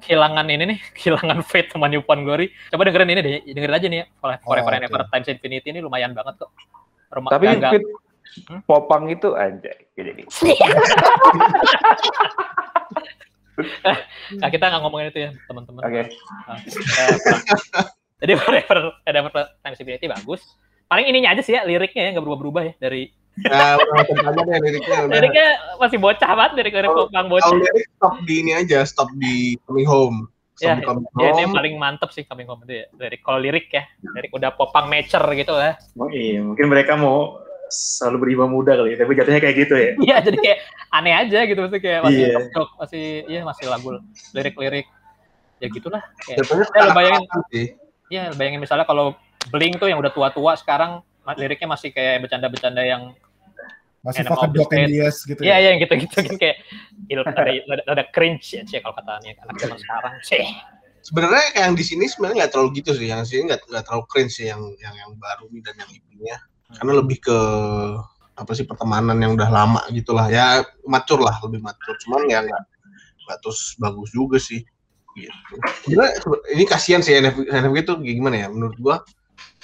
kehilangan ini nih, kehilangan Fate sama Newpon Glory, coba dengerin ini deh, dengerin aja nih ya. Fore- Forever and oke. Ever Times Infinity ini lumayan banget kok. Rumah Tapi nggak- Fit Hmm? popang itu anjay jadi. Nah, kita nggak ngomongin itu ya, teman-teman. Oke. Nah, kita- jadi Forever and Ever Times Infinity bagus. Paling ininya aja sih ya, liriknya ya nggak berubah-berubah ya dari Nah, udah deh liriknya udah. liriknya masih bocah banget lirik Kalau- popang bocah. Kalau lirik stop di ini aja, stop di coming home. Stop Ya, di coming ya ini yang paling mantep sih coming home itu ya. Lirik kalau lirik ya, lirik udah popang mature gitu lah. Oh, iya, mungkin mereka mau selalu berjiwa muda kali ya, tapi jatuhnya kayak gitu ya. Iya, jadi kayak aneh aja gitu masih kayak masih Iya. joke, masih iya masih lagu lirik-lirik ya gitulah. Kayak, Ya, bayangin. sih. ya bayangin misalnya kalau Blink tuh yang udah tua-tua sekarang liriknya masih kayak bercanda-bercanda yang Masih fucking obvious, Doc and Diaz gitu iya ya. iya yang gitu-gitu kan kayak il, ada, ada, ada cringe ya sih kalau katanya anak zaman sekarang sih. Sebenarnya kayak yang di sini sebenarnya nggak terlalu gitu sih. Yang sini nggak nggak terlalu cringe sih yang yang yang baru nih dan yang IP-nya. Karena lebih ke apa sih pertemanan yang udah lama gitulah ya matur lah lebih matur cuman ya nggak nggak terus bagus juga sih gitu ini kasihan sih NFG, NFG itu gimana ya menurut gua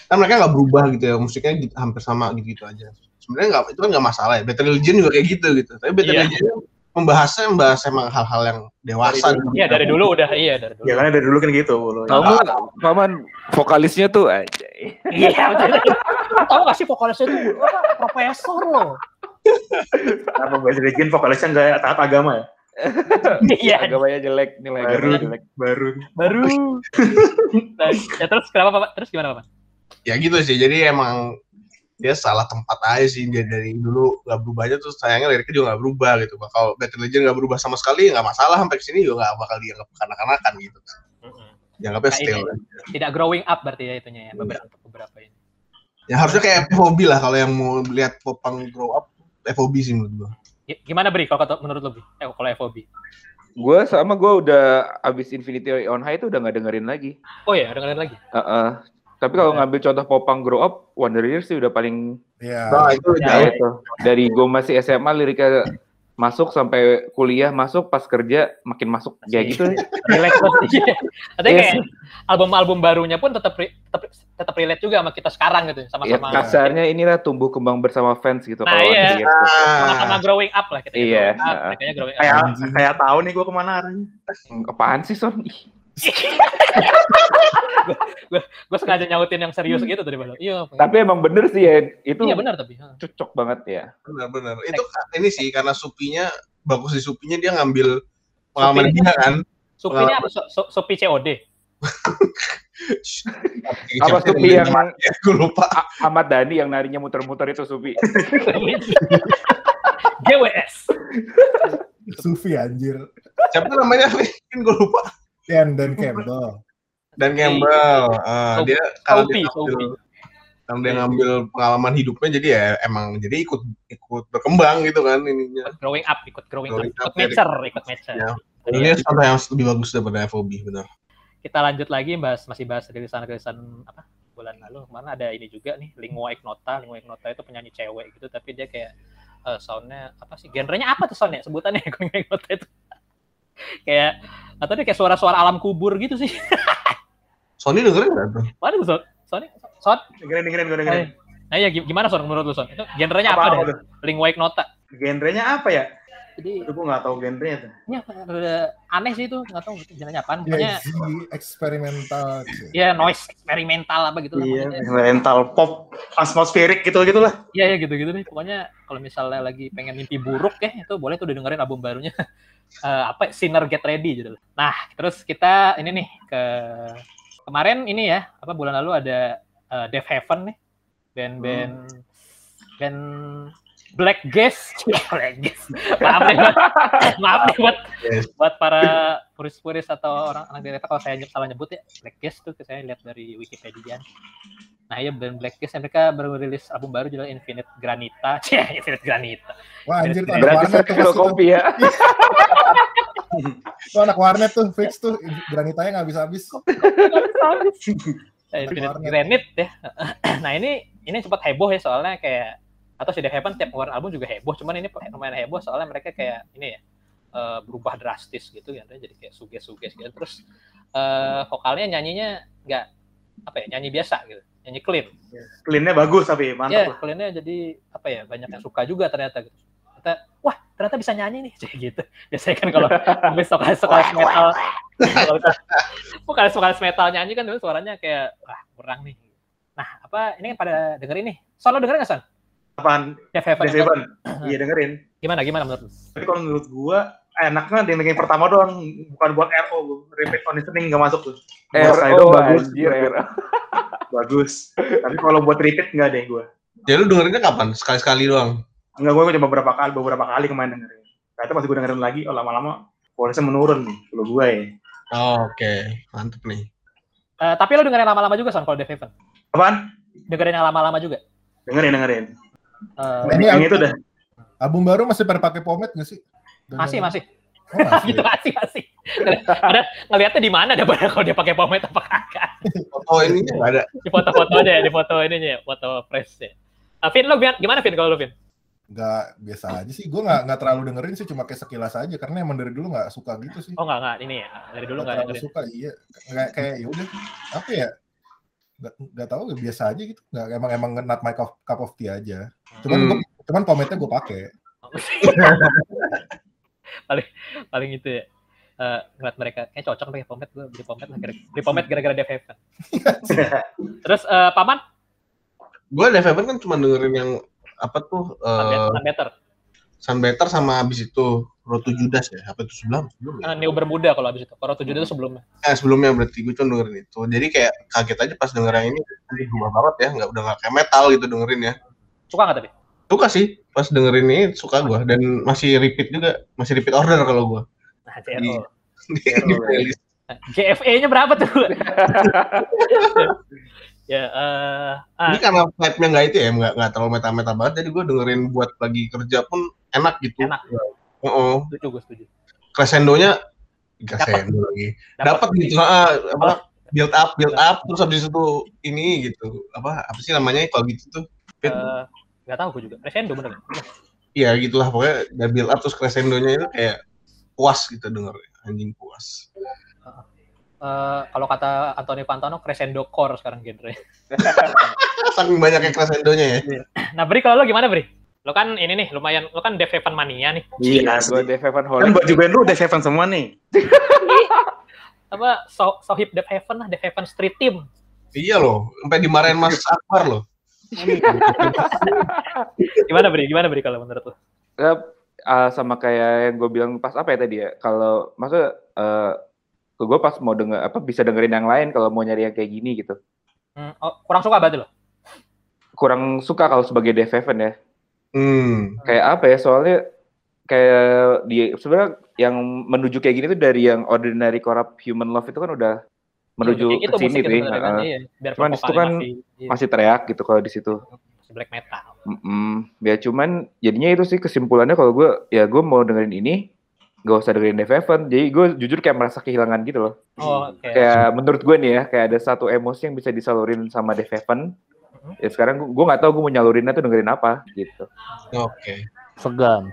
kan mereka nggak berubah gitu ya musiknya gitu- hampir sama gitu gitu aja sebenarnya nggak itu kan nggak masalah ya Battle Legion juga kayak gitu gitu tapi Battle Iya. Legion membahasnya membahas emang hal-hal yang dewasa Iya dari dulu udah iya dari dulu. Ya karena dari dulu kan gitu. Tahu nggak, paman vokalisnya tuh anjay. Iya betul. Tahu gak sih vokalisnya itu apa, profesor loh. Apa bahasa Legend vokalisnya nggak taat agama ya? Iya Agamanya jelek, nilai Baru, jelek. baru. baru. Nah, ya terus kenapa Pak? Terus gimana Pak? Ya gitu sih jadi emang dia salah tempat aja sih dia dari dulu nggak berubah aja terus sayangnya liriknya juga nggak berubah gitu kalau Battle Legend nggak berubah sama sekali nggak masalah sampai ke sini juga nggak bakal dianggap kanak-kanakan gitu kan dianggapnya Nah, still ini. Tidak growing up berarti ya itunya ya beberapa beberapa ini. ya harusnya kayak FOB lah kalau yang mau lihat popang grow up FOB sih menurut gua Gimana Bri kalau menurut lo? Eh kalau FOB. Gue sama gue udah abis Infinity on High itu udah nggak dengerin lagi. Oh ya, dengerin lagi. Heeh. Tapi kalau ngambil contoh popang grow up, Wonder Years sih udah paling Iya. nah itu Ya, jauh tuh. Dari gue masih SMA liriknya masuk sampai kuliah masuk pas kerja makin masuk kayak gitu. Iya. Katanya Iya kayak album-album barunya pun tetap tetap tetap relate juga sama kita sekarang gitu, Ya, sama-sama kasarnya inilah tumbuh kembang bersama fans gitu. Nah, kalau iya. Tuh. sama-sama growing up lah kita. Iya. Growing up, mereka growing up. Kayak kayak tahu nih gue ke mana arahnya. Apaan sih Son? Ih, Gue sengaja nyautin yang serius gitu tadi Bang. Iya. Tapi emang bener sih ya, itu Iya benar tapi. cocok banget ya. benar-benar itu ka- ini sih karena supinya bagus di supinya dia ngambil pengalaman dia kan Supi ini apa? Supi COD. Apa Supi yang ya, gue lupa Ahmad Dhani yang narinya muter-muter itu Supi. GWS. Sufi anjir. siapa namanya kan gue lupa Ken dan Campbell. dan Campbell Sophie. dia Sophie, dia ngambil, karena dia ngambil pengalaman hidupnya jadi ya emang jadi ikut ikut berkembang gitu kan ininya. Growing up, ikut growing, Growing up, ikut up, ya, mature, ikut mature. Ya. Jadi ini contoh yang lebih bagus daripada FOB benar. Kita lanjut lagi bahas masih bahas rilisan-rilisan apa bulan lalu. Kemarin ada ini juga nih Lingua Ignota. Lingua Ignota itu penyanyi cewek gitu tapi dia kayak eh, soundnya apa sih? Genrenya apa tuh soundnya? Sebutannya Lingua Ignota itu. Kayak atau dia kayak suara-suara alam kubur gitu sih. Sony dengerin nggak tuh? Mana tuh sound sound Dengerin dengerin gue dengerin. nah ya gimana sound menurut lu sound itu genrenya Apa, apa, tuh? Lingua Ignota Genrenya apa ya? Jadi Itu gue nggak tahu genrenya tuh. ya rada aneh sih itu, nggak tahu genrenya apaan. Ya, Pokoknya si eksperimental. ya noise eksperimental apa gitu lah. Iya, pokoknya. rental pop atmosferik gitu gitulah. Iya ya gitu-gitu nih. Pokoknya kalau misalnya lagi pengen mimpi buruk ya itu boleh tuh dengerin album barunya. Eh, apa Sinner Get Ready judulnya. Nah, terus kita ini nih ke kemarin ini ya, apa bulan lalu ada eh, Death Heaven nih. Band-band band Black Gas, Black Gas. Maaf nih, buat, maaf nih buat Yes. buat para puris-puris atau orang anak direta kalau saya salah nyebut ya Black Gas tuh saya lihat dari Wikipedia. Nah iya band Black Gas mereka baru rilis album baru judulnya Infinite Granita. Cia, Infinite Granita. Wah anjir tuh anak Berarti warnet tuh kopi ya. Tuh anak warnet tuh fix tuh granitanya nggak habis-habis. Eh, Infinite Warnet. Granite ya. nah ini ini sempat heboh ya soalnya kayak atau si Death Heaven tiap ngeluarin album juga heboh, cuman ini lumayan heboh soalnya mereka kayak ini ya eh, berubah drastis gitu kan jadi kayak suges-suges gitu. Terus eh, vokalnya nyanyinya nggak apa ya nyanyi biasa gitu nyanyi clean. Cleannya bagus tapi ya mantap lah. cleannya jadi apa ya banyak yang suka juga ternyata gitu. Ternyata wah ternyata bisa nyanyi nih kayak gitu. Biasanya kan kalau habis vokalis vokalis metal vokalis vokalis metal nyanyi kan dulu suaranya kayak wah kurang nih. Nah apa ini kan pada dengerin nih. Son lo dengerin nggak Son? Apaan? Death Heaven Death Heaven. Iya dengerin. gimana gimana menurut lu? Tapi kalau menurut gua enaknya dengerin pertama doang, bukan buat RO. Repeat on listening nggak masuk tuh. RO bagus, anjir RO. bagus. Tapi kalau buat repeat nggak deh gua. Ya lu dengerinnya kapan? Sekali-sekali doang. Enggak, gua cuma beberapa kali, beberapa kali kemarin dengerin. Ternyata pas gua dengerin lagi, oh lama-lama kualitasnya menurun nih. Kalau gua ya. Oh, Oke, mantep nih. Eh, tapi lo dengerin lama-lama juga Son kalau Heaven Apaan? dengerin yang lama-lama juga Dengerin, dengerin. Eh, Ini Yang itu dah. album baru masih pada pakai pomade nggak sih? masih masih Oh, masih. gitu masih masih ada ngeliatnya di mana ada pada kalau dia pakai pomade apa kagak Foto ininya nggak ada. di foto-foto aja ya, di foto ininya ya, foto press ya. Uh, Vin, lo gimana- gimana Vin kalau lo Vin? Nggak biasa aja sih. Gue nggak nggak terlalu dengerin sih, cuma kayak sekilas aja. Karena emang dari dulu nggak suka gitu sih. Oh enggak enggak ini ya dari dulu terlalu dengerin. suka. Iya. Kayak kayak ya udah. Apa ya? Nggak nggak tahu biasa aja gitu. Nggak emang emang not my cup, cup of tea aja. Cuman Hmm. gua, cuman pomade-nya gue pakai. paling paling itu ya. Eh, ngeliat mereka kayak cocok pakai pomade gue beli pomade lah beli pomade gara-gara Death Heaven. Terus eh, paman Gue Death Heaven kan cuma dengerin yang apa tuh eh Sun Better, Sun Better sama abis itu Road to Judas ya. Apa itu sebelum? Sebelum ya? New Bermuda kalau abis itu. Kalau tujuh itu sebelumnya. Eh, sebelumnya berarti gue cuma dengerin itu. Jadi kayak kaget aja pas denger yang ini. Aduh, berubah banget ya. Nggak udah nggak kayak metal gitu dengerin ya. Suka nggak tapi? Suka sih. Pas dengerin ini suka gue. Dan masih repeat juga. Masih repeat order kalau gue. Nah. CRO. Di, di playlist. JFE-nya berapa tuh? ya, eh ah, Ini karena vibe-nya nggak itu ya. Nggak, nggak terlalu metal-metal banget. Jadi gue dengerin buat lagi kerja pun enak gitu. Enak. Oh, setuju gue setuju. crescendonya crescendo lagi. Dapat gitu. ah, apa, build up, build up. Terus habis itu ini gitu. Apa, apa sih namanya kalau gitu tuh? Eh, nggak tahu gue juga. Crescendo bener. Iya gitulah pokoknya udah build up terus crescendonya itu kayak puas gitu denger anjing puas. Eh, kalau kata Anthony Pantano, crescendo core sekarang genre. Saking banyaknya crescendonya ya. Nah, Bri, kalau lo gimana, Bri? Lo kan ini nih, lumayan, lo kan Death Heaven mania nih. Iya, Gue. Dave Evan Kan Holic. baju band lu Death Heaven semua nih. Apa, so, sohib Death Heaven lah, Death Heaven Street Team. Iya loh, sampai dimarahin Mas Akbar loh. Gimana, Bri? Gimana, Bri, kalau menurut lo? Ah, sama kayak yang gue bilang pas apa ya tadi ya kalau maksudnya eh gue pas mau denger apa bisa dengerin yang lain kalau mau nyari yang kayak gini gitu Hmm, oh, kurang suka berarti lo? kurang suka kalau sebagai Dave Evan ya Hmm. kayak apa ya soalnya kayak di sebenarnya yang menuju kayak gini tuh dari yang ordinary corrupt human love itu kan udah menuju Kayak ke sini tuh sebenarnya kan, ya. iya. Cuman itu kan masih, iya, masih teriak gitu kalau di situ masih black metal. Mm-mm. ya cuman jadinya itu sih kesimpulannya kalau gue ya gue mau dengerin ini gak usah dengerin Dave Evan jadi gue jujur kayak merasa kehilangan gitu loh Oh, oke. kayak menurut gue nih ya kayak ada satu emosi yang bisa disalurin sama Dave Evan Mhm. ya sekarang gue gue nggak tahu gue mau nyalurinnya tuh dengerin apa gitu Oke. Segan.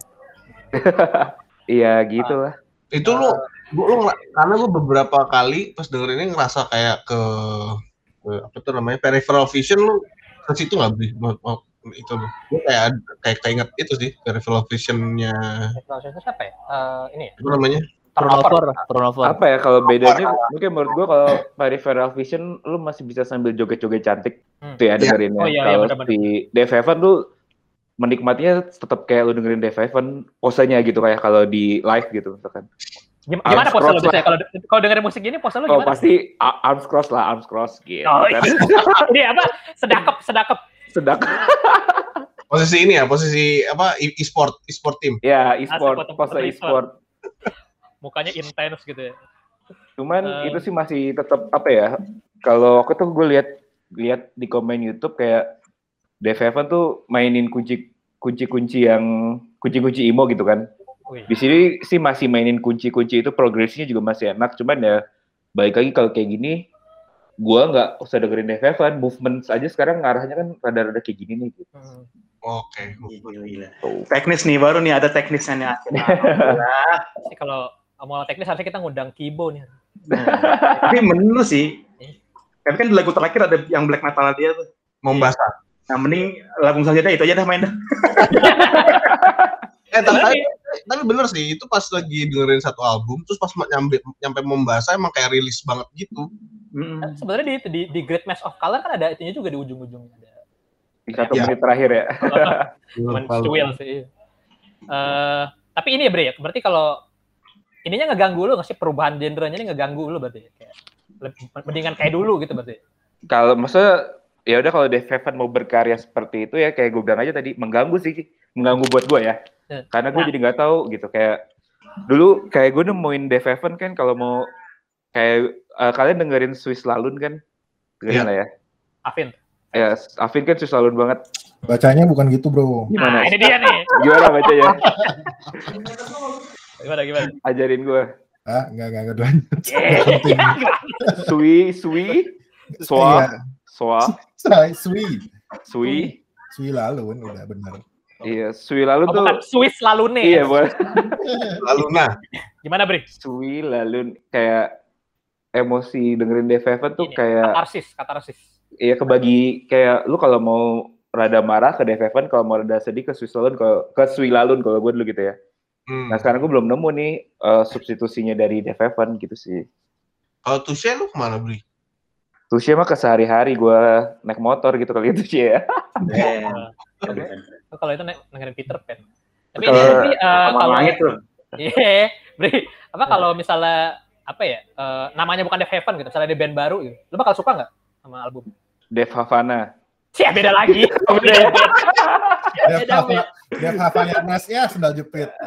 iya gitu lah Itu lu, gua, lu karena gue beberapa kali pas dengerin ini ngerasa kayak ke, ke apa tuh namanya peripheral vision lu ke situ nggak itu. Gue kayak kayak keinget itu sih Peripheral Vision-nya Proses siapa ya? Eh, ini ya? apa namanya? turnover, turnover. Apa ya kalau bedanya mungkin menurut gua kalau peripheral vision lu masih bisa sambil joget-joget cantik Hmm. tuh ya Iya. dengerinnya. Oh, iya, iya, kalau di Dave Heaven tuh menikmatinya tetap kayak lu dengerin Dave Heaven posenya gitu kayak kalau di live gitu misalkan. Gim- Gimana Arms pose lo cross biasanya? Kalau kalau dengerin musik gini pose lo Oh gimana? pasti a- arms cross lah, arms cross gitu. Oh, iya. Ini apa? Sedakep, sedakep. Sedang Posisi ini ya, posisi apa e-sport, e-sport team. ya Asik, e-sport, pose e-sport. Mukanya intens gitu ya. Cuman Eh. itu sih masih tetap apa ya? Kalau aku tuh gue lihat lihat di komen YouTube kayak Dave Heaven tuh mainin kunci kunci-kunci yang kunci-kunci emo gitu kan. Di sini sih masih mainin kunci-kunci itu progresnya juga masih enak. Cuman ya balik lagi kalau kayak gini gua nggak usah dengerin Dave Heaven, movement aja sekarang ngarahnya kan rada-rada kayak gini nih gitu. Hmm. Oke. Gila, gila. Tuh. Teknis nih baru nih ada teknisnya nih akhirnya. Kalau mau teknis harusnya kita ngundang Kibo nih. Tapi menurut sih. Tapi kan di lagu terakhir ada yang black metal dia tuh. Membasa. Nah mending lagu selanjutnya itu aja dah main dah. Eh tapi, tapi, tapi bener sih, itu pas lagi dengerin satu album, terus pas nyampe nyampe membasa emang kayak rilis banget gitu. Kan sebenarnya di, di di Great Mass of Color kan ada itunya juga di ujung-ujungnya ada. Di satu Ya. menit terakhir ya. Cuman cuil sih. Eh, tapi ini ya Bre, ya, berarti kalau ininya ngeganggu lu nggak sih perubahan genrenya ini ngeganggu lu berarti kayak lebih mendingan kayak dulu gitu berarti. Kalau masa ya udah kalau Dave Heaven mau berkarya seperti itu ya kayak gue bilang aja tadi mengganggu sih mengganggu buat gue ya Eh. karena gue Nah. jadi nggak tahu gitu kayak dulu kayak gue nemuin Dave Heaven kan kalau mau kayak eh, kalian dengerin Swiss Lalun kan dengerin Iya. lah ya Afin. ya Afin kan Swiss Lalun banget Bacanya bukan gitu, Bro. gimana Nah, ini dia nih. gimana baca ya Gimana gimana? ajarin gue Ah, enggak enggak enggak lanjut. Sui Sui Soa Iya, Soa Sai- Sui. Sui Sui lalu kan udah benar. Iya Sui Lalun Oh, tuh bukan Swiss lalu nih. iya buat Lalu nah, Gimana Bre? Sui Lalun kayak emosi dengerin Dave Heaven tuh Ini, kayak Katarsis, katarsis. Iya kebagi kayak lu kalau mau rada marah ke Dave Heaven, kalau mau rada sedih ke Swiss Lalun, kalau ke Swi Lalun kalau gue dulu gitu ya. hmm. Nah sekarang gue belum nemu nih eh, substitusinya dari Dave Heaven gitu sih. kalau Tushe lu ke mana beli? Tushy mah ke sehari-hari gue naik motor gitu kali itu sih ya. Oh, kalau itu dengerin Peter Pan. Tapi Kalau- ini tapi, eh, Sama kalau langit tuh. Iya, Bre. Apa kalau misalnya apa ya? eh, namanya bukan Dave Heaven gitu, misalnya di band baru gitu. Lu bakal suka nggak sama album? Dave Havana. Sih, beda lagi. beda, Dia Beda, hafal, dia hafalnya Mas ya sendal jepit.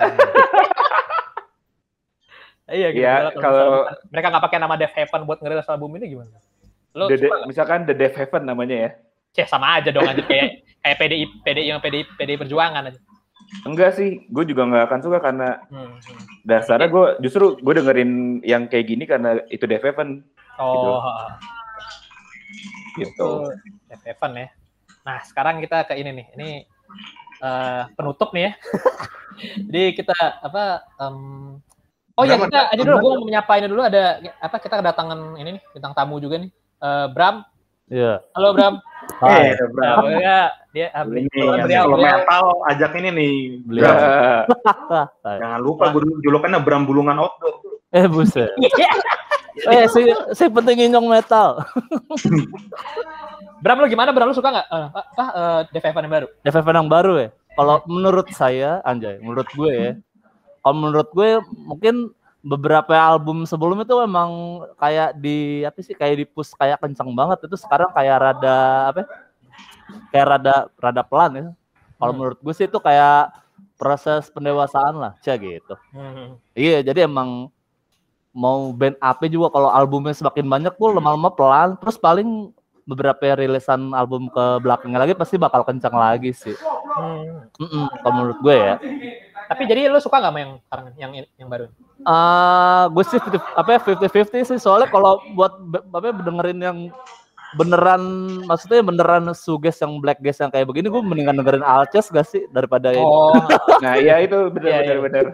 Iya, gitu. Iya, Kalau kalau- misalnya mereka nggak pakai nama Dave Heaven buat ngerilis album ini gimana? Lo The, misalkan The Dave Heaven namanya ya. Cih, sama aja dong anjir kayak kayak PDI PDI yang PDI PDI perjuangan aja. Enggak sih, gue juga nggak akan suka karena Hmm, dasarnya gue justru gue dengerin yang kayak gini karena itu Dave Heaven Oh, gitu. itu Dave Heaven ya. Nah, sekarang kita ke ini nih. Ini eh, penutup nih ya. Jadi kita apa em, Oh ya Bram, kita ada- aja dulu, gue mau menyapa ini dulu ada apa kita kedatangan ini nih bintang tamu juga nih. Eh, Bram, Iya. halo Bram. Hai. Eh, bro. Nah, ya, dia ah, Ini beliau, yang beliau, kalau metal ajak ini nih. Bram. Hai. Jangan lupa gue dulu julukannya Bram Bulungan Outdoor. Eh buset. Eh si si penting nyong metal. Bram lu gimana? Bram lu suka nggak eh, apa eh, Dave Heaven yang baru? DVF yang baru ya. Kalau menurut saya, anjay, menurut gue ya. Kalau menurut gue mungkin beberapa album sebelum itu memang kayak di apa sih kayak di push kayak kencang banget itu sekarang kayak rada apa ya, kayak rada rada pelan ya kalau Hmm. menurut gue sih itu kayak proses pendewasaan lah cia gitu Hmm. Iya, jadi emang mau band AP juga kalau albumnya semakin banyak tuh lama-lama pelan, terus paling beberapa rilisan album ke belakangnya lagi pasti bakal kencang lagi sih. Hmm. Mm-mm, kalau menurut gue ya. Tapi jadi lu suka nggak sama yang sekarang yang yang baru? Ah, gue sih 50 apa ya 50-50 sih soalnya kalau buat apa ya, dengerin yang beneran maksudnya beneran suges yang black gas yang kayak begini gue mendingan dengerin Alces gak sih daripada ini. Oh, Nah, iya itu benar Iya, benar iya. benar.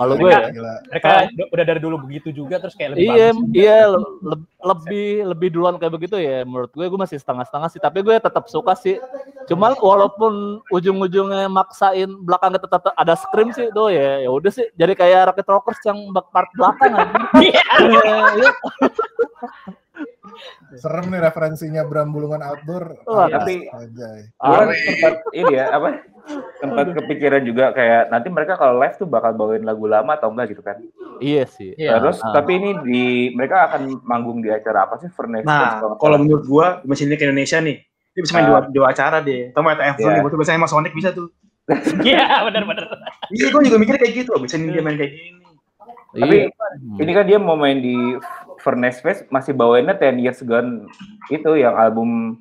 Kalau gue ya. Gila. Mereka udah- udah dari dulu begitu juga terus kayak lebih Iya, bagus. iya le- le- lebih lebih duluan kayak begitu ya. Menurut gue, gue masih setengah-setengah sih. Tapi gue tetap suka sih. Cuman walaupun ujung-ujungnya maksain belakangnya tetap ada scream sih tuh ya. Ya udah sih. Jadi kayak Rocket Rockers yang bak- part belakang aja. Serem nih referensinya Bram Bulungan Outdoor. Ah, tapi-. Gue sempat ini ya apa? Sempat kepikiran juga kayak nanti mereka kalau live tuh bakal bawain lagu lama atau enggak gitu kan. Iya sih. Iya. Terus Ah. tapi ini di mereka akan manggung di acara apa sih? Furnace Nah, kalau salah. menurut gua mesinnya ke Indonesia nih, dia bisa main Ah. dua, dua acara deh. TF Iya. nih, butuh biasanya sama Sonic bisa tuh. Iya, benar-benar. Iya, gua juga mikir kayak gitu. Bisa dia main kayak gini. Tapi Iya. Hmm. ini kan dia mau main di Furnace Fest masih bawainnya Ten Years Gone itu yang album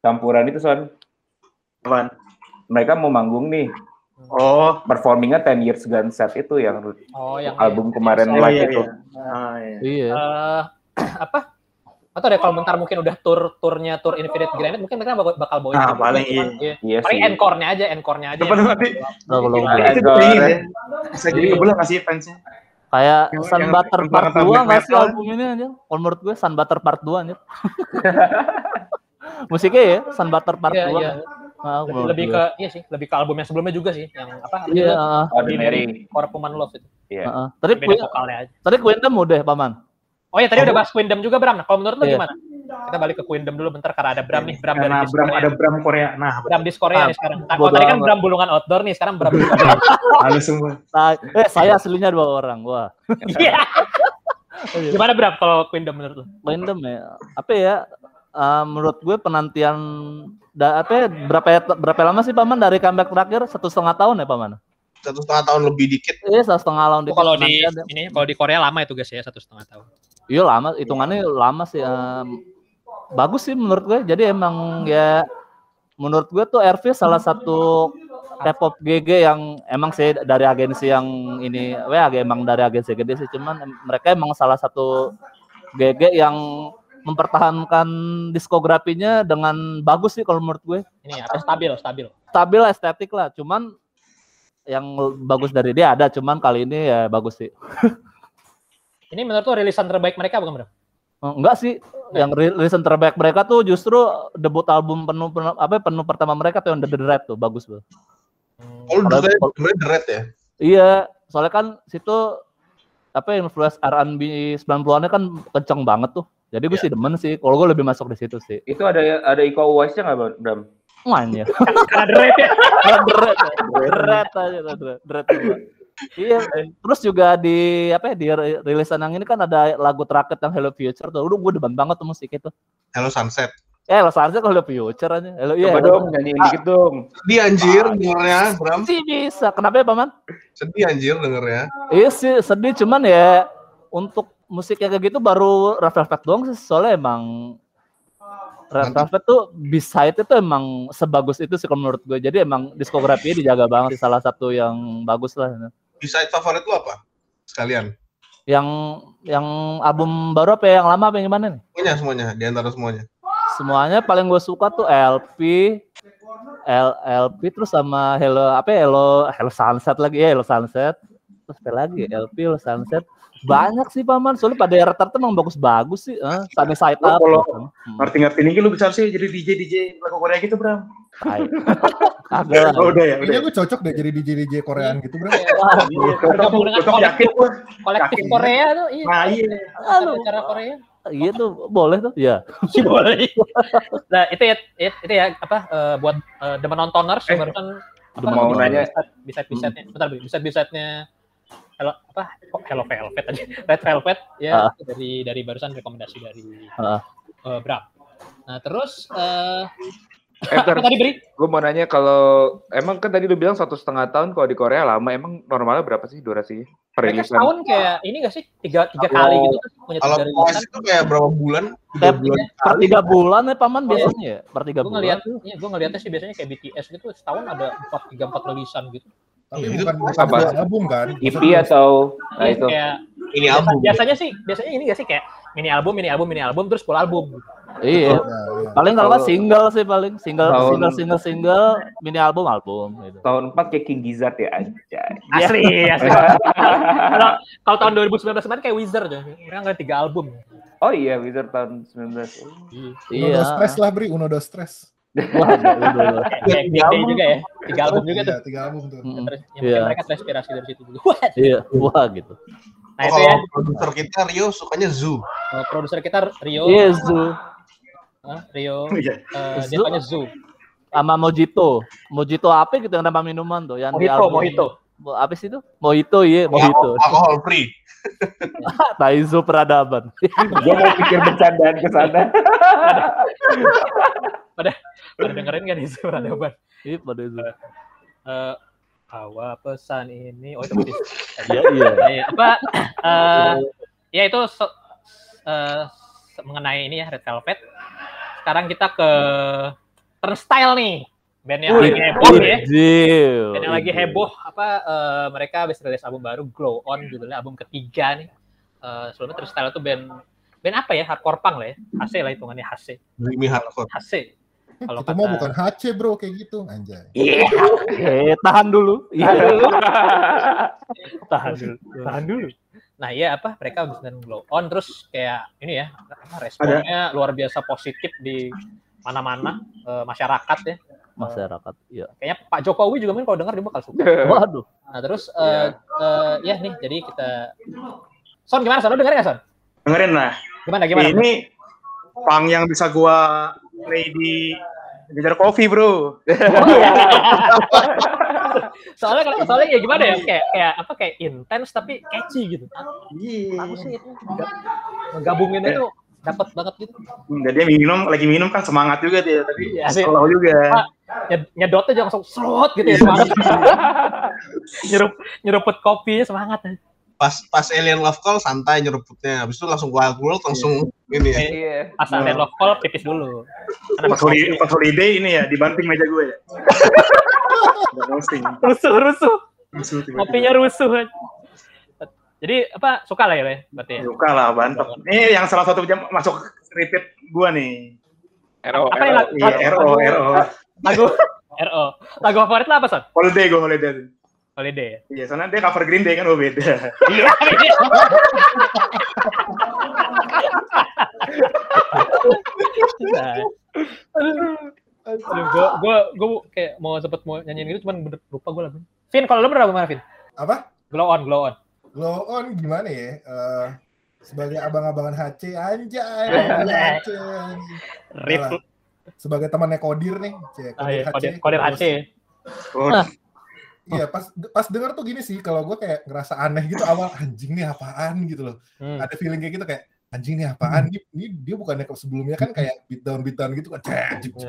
campuran itu son. Apaan? Mereka mau manggung nih Oh, performingnya Ten Years Gone set itu yang Oh, yang album kemarin oh live iya, itu. iya. Ah, iya. Iya. eh apa? Atau deh kalau bentar mungkin udah tur turnya tur Infinite Granite mungkin mereka bakal, bakal bawain. Ah, paling Cuman, iya. Iya Paling encore-nya aja, encore-nya aja. Depan nanti. Nah, kalau Iya, Itu pengen ya. Bisa jadi Iya. kebelah ngasih fansnya. Kayak Yang- Sun yang Butter tentang- Part tentang 2 black nggak sih metal. album ini aja? Kalau menurut gue Sun Butter Part 2 aja. Musiknya ya Sun Butter Part Iya, 2. iya. Ah, Lebih, lebih ke iya sih, lebih ke album yang sebelumnya juga sih, yang apa? Iya, ah, Ordinary. Core Human Love itu. Iya. ah, ah. Tadi Beda Queen- vokalnya aja. tadi Queendom udah paman. Oh ya tadi udah bahas Queendom juga Bram. Nah, kalau menurut lu Iya. gimana? Kita balik ke Queendom dulu bentar karena ada Bram nih, Bram dari Karena Discord. Bram ada Bram Korea. Nah, Bram di Korea Ah, nih sekarang. Nah, kalau tadi kan amat. Bram bulungan outdoor nih, sekarang Bram Korea. halus semua. Nah, eh saya aslinya dua orang. Wah. Iya. Gimana Bram kalau Queendom menurut lu? Queendom ya. Apa ya? eh, menurut gue penantian da, apa ya, berapa ya- berapa lama sih paman dari comeback terakhir satu setengah tahun ya paman? Satu setengah tahun lebih dikit. Iya satu setengah tahun. Oh, kalau di ya. ini kalau di Korea lama itu guys ya satu setengah tahun. Iya lama, hitungannya lama sih. em, bagus sih menurut gue. Jadi emang ya menurut gue tuh RV salah satu K-pop GG yang emang sih dari agensi yang ini, weh agak emang dari agensi gede sih. Cuman mereka emang salah satu GG yang mempertahankan diskografinya dengan bagus sih kalau menurut gue. Ini apa stabil, stabil. Stabil estetik lah. Cuman yang bagus dari dia ada, cuman kali ini ya bagus sih. Ini menurut lu rilisan terbaik mereka bukan Bram? Oh, Enggak sih, yang rilisan terbaik mereka tuh justru debut album penuh, penuh apa penuh pertama mereka tuh yang The Red tuh bagus kalau- sebenarnya The Red ya. Iya, soalnya kan situ apa influence R&B 90-annya kan kenceng banget tuh. Jadi gue Iya. sih demen sih, kalau gue lebih masuk di situ sih. Itu ada ada Iko Uwais-nya nggak Bram? Mainnya. Karena The Red ya. The Red, The Red aja, The Red, The Red dua. Iya, terus juga di apa ya di ri- rilisan yang ini kan ada lagu terakhir yang Hello Future tuh. Udah gue demen banget tuh musik itu. Hello Sunset. Eh, lo seharusnya kalau Future aja. Hello, iya. Coba Hello- dong nyanyiin dikit dong. Sedih anjir dengernya, Bram. Sih bisa. Kenapa ya, Paman? Sedih anjir dengernya. Iya sih sedih cuman ya untuk musik yang kayak gitu baru Red Velvet doang sih soalnya emang Red Velvet tuh beside itu emang sebagus itu sih kalau menurut gue jadi emang diskografinya dijaga banget salah satu yang bagus lah Bisa favorit lu apa? Sekalian. yang yang album baru apa ya yang lama apa yang gimana nih Semuanya semuanya, di antara semuanya. semuanya paling gue suka tuh LP L, LP terus sama Hello apa ya Hello Hello Sunset lagi ya Hello Sunset terus apa lagi ya? LP Hello Sunset banyak sih paman soalnya pada rata-rata emang bagus-bagus sih eh Sunny Side Up kalau Hmm. Ngerti-ngerti nih lu bisa sih jadi DJ DJ lagu Korea gitu, Bram. Kagak. Oh, udah ya, udah. Kayaknya gue cocok deh jadi DJ DJ Koreaan gitu bro. Wah, Iya, dengan cocok yakin gua. Kolektif. Korea tuh, iya. Nah, iya. Acara Korea. Iya tuh boleh tuh ya sih boleh. nah itu ya, itu, ya apa eh, buat eh, the nontoners Eh, barusan mau nanya. bisa bisa bisanya bentar bisa bisanya Hello apa kok Hello Velvet tadi Red Velvet ya Ah. dari dari barusan rekomendasi dari Ah. eh, Bram. Nah terus eh Eh, apa bentar. tadi beri? Gue mau nanya kalau emang kan tadi lu bilang satu setengah tahun kalau di Korea lama, emang normalnya berapa sih durasinya? Mereka Perilisan? setahun kayak ini gak sih tiga tiga Kalau- kali gitu kan punya Kalau tiga Twice rilisan. itu kayak berapa bulan? Tiga bulan per tiga bulan ya paman biasanya ya per tiga Gue bulan ngeliat, iya gue ngeliatnya sih biasanya kayak BTS gitu setahun ada empat tiga empat rilisan gitu. Tapi Itu bukan bukan apa? album kan? EP atau nah Iya, itu? kayak Ini biasa- album. biasanya sih biasanya ini gak sih kayak mini album mini album mini album terus full album. Iya. Iya. Paling kalau nggak Kalau- single sih paling single Tahun- single single single mini album album gitu. Tahun 4 kayak King Gizzard ya anjay. Asli, asli. Kalau kalau tahun 2019 kemarin kayak Wizard ya. Mereka ngeluarin tiga album. Oh iya, Wizard tahun 19. Uno Iya. dos stress lah Bri, Uno dos stress. Wah, udah. Kayak Green Day juga ya. Tiga album juga tuh. Tiga album tuh. Terus yang Iya. mereka terinspirasi dari situ juga. Wah. Iya, wah gitu. Nah Oh, itu ya. kalau produser kita Rio sukanya Zoo. eh, Produser kita Rio. Iya, Zu. eh, Rio. Iya. eh, dia Zoo. namanya Zoo. Sama Mojito. Mojito apa gitu yang nama minuman tuh yang di Mojito, album. Mojito. Mo- Apa sih itu? Mojito, iya, Mojito. Alkohol free. Taizo peradaban. Gue mau pikir bercandaan ke sana. Pada dengerin kan itu peradaban. Iya, pada itu. Eh, bawa pesan ini. Oh itu Budis. Iya, iya. Iya, apa eh ya itu so- eh, mengenai ini ya Red Velvet. Sekarang kita ke Turnstile nih. Band yang lagi heboh ya. Band yang lagi heboh apa eh, mereka habis rilis album baru Glow On judulnya album ketiga nih. Eh, sebelumnya Turnstile itu band band apa ya? Hardcore punk lah ya. HC lah hitungannya HC. Dreamy hardcore. HC. Kalau Itu mah bukan HC bro, kayak gitu, anjay. Eh, tahan dulu. Iya. tahan dulu tahan dulu nah iya apa mereka habis dengan glow on terus kayak ini ya responnya luar biasa positif di mana-mana eh, masyarakat ya Masyarakat, iya. kayaknya Pak Jokowi juga mungkin kalau dengar dia bakal suka Waduh. nah terus eh, eh, ya nih jadi kita Son gimana Son? Lo denger nggak Son? Dengerin lah. Gimana gimana? Ini pang yang bisa gua play di Gejar Coffee, Bro. soalnya kalau soalnya ya gimana ya kayak kayak apa kayak intens tapi catchy gitu. Iya. Aku sih itu menggabunginnya itu dapat banget gitu. Dan dia minum, lagi minum kan semangat juga dia, tapi sih. slow juga. Nyed- nyedotnya jangan langsung slot gitu ya semangat. Nyerup nyeruput kopinya semangat. Pas pas Alien Love Call santai nyeruputnya. Habis itu langsung Wild World langsung ini ya. Iya. Pas ada love call pipis dulu. Pas, holi- pas holiday ini ya, dibanting meja gue ya. Rusuh rusuh kopinya rusuh. Jadi apa suka lah ya Le, berarti ya. Suka lah, bantok. Ini yang salah satu jam masuk repeat gua nih. RO, Apa Iya, RO, RO. Lagu RO. Lagu favorit lah apa Son? Holiday gue holiday. Holiday ya. Iya, soalnya dia cover Green Day kan oh beda. Iya. Aduh, gua, gua, gua kayak mau sempet mau nyanyiin gitu, cuman bener, lupa gua lagu. Vin, kalau lu bener gimana, Vin? Apa? Glow on, glow on. Glow on gimana ya? Eh, sebagai abang-abangan HC, anjay. Anjay. HC. Rip. Sebagai temannya Kodir nih, C, Ah, iya, Kodir HC. kodir, kodir HC. Oh, Iya, pas pas denger tuh gini sih, kalau gue kayak ngerasa aneh gitu awal anjing nih apaan gitu loh. Hmm. Ada feeling kayak gitu kayak anjing nih apaan ini, ini dia bukannya sebelumnya kan kayak beat down beat down gitu kan. Cek, cek, gitu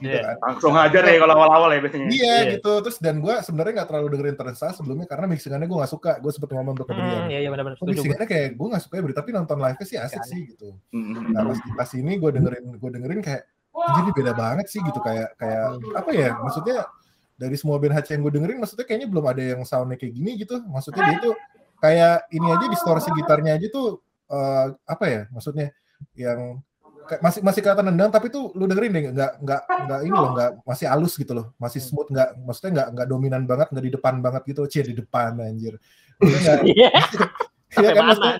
Iya. kan. langsung aja deh kalau awal-awal ya biasanya. Iya Iya. gitu terus dan gue sebenarnya nggak terlalu dengerin Teresa sebelumnya karena mixingannya gue nggak suka gue sempet ngomong untuk Hmm, kemudian iya, iya benar-benar mixingannya kayak gue nggak suka ya tapi nonton live nya sih asik Aneh. sih gitu Hmm. nah pas pas ini gue dengerin gue dengerin kayak ini beda banget sih gitu kayak kayak apa ya maksudnya dari semua band HC yang gue dengerin maksudnya kayaknya belum ada yang soundnya kayak gini gitu. Maksudnya dia tuh kayak ini aja distorsi gitarnya aja tuh eh, apa ya maksudnya yang kayak masih masih kelihatan nendang tapi tuh lu dengerin deh nggak nggak nggak ini loh nggak masih halus gitu loh. Masih smooth nggak maksudnya nggak nggak dominan banget nggak di depan banget gitu. Cie di depan anjir. Iya. iya kan maksudnya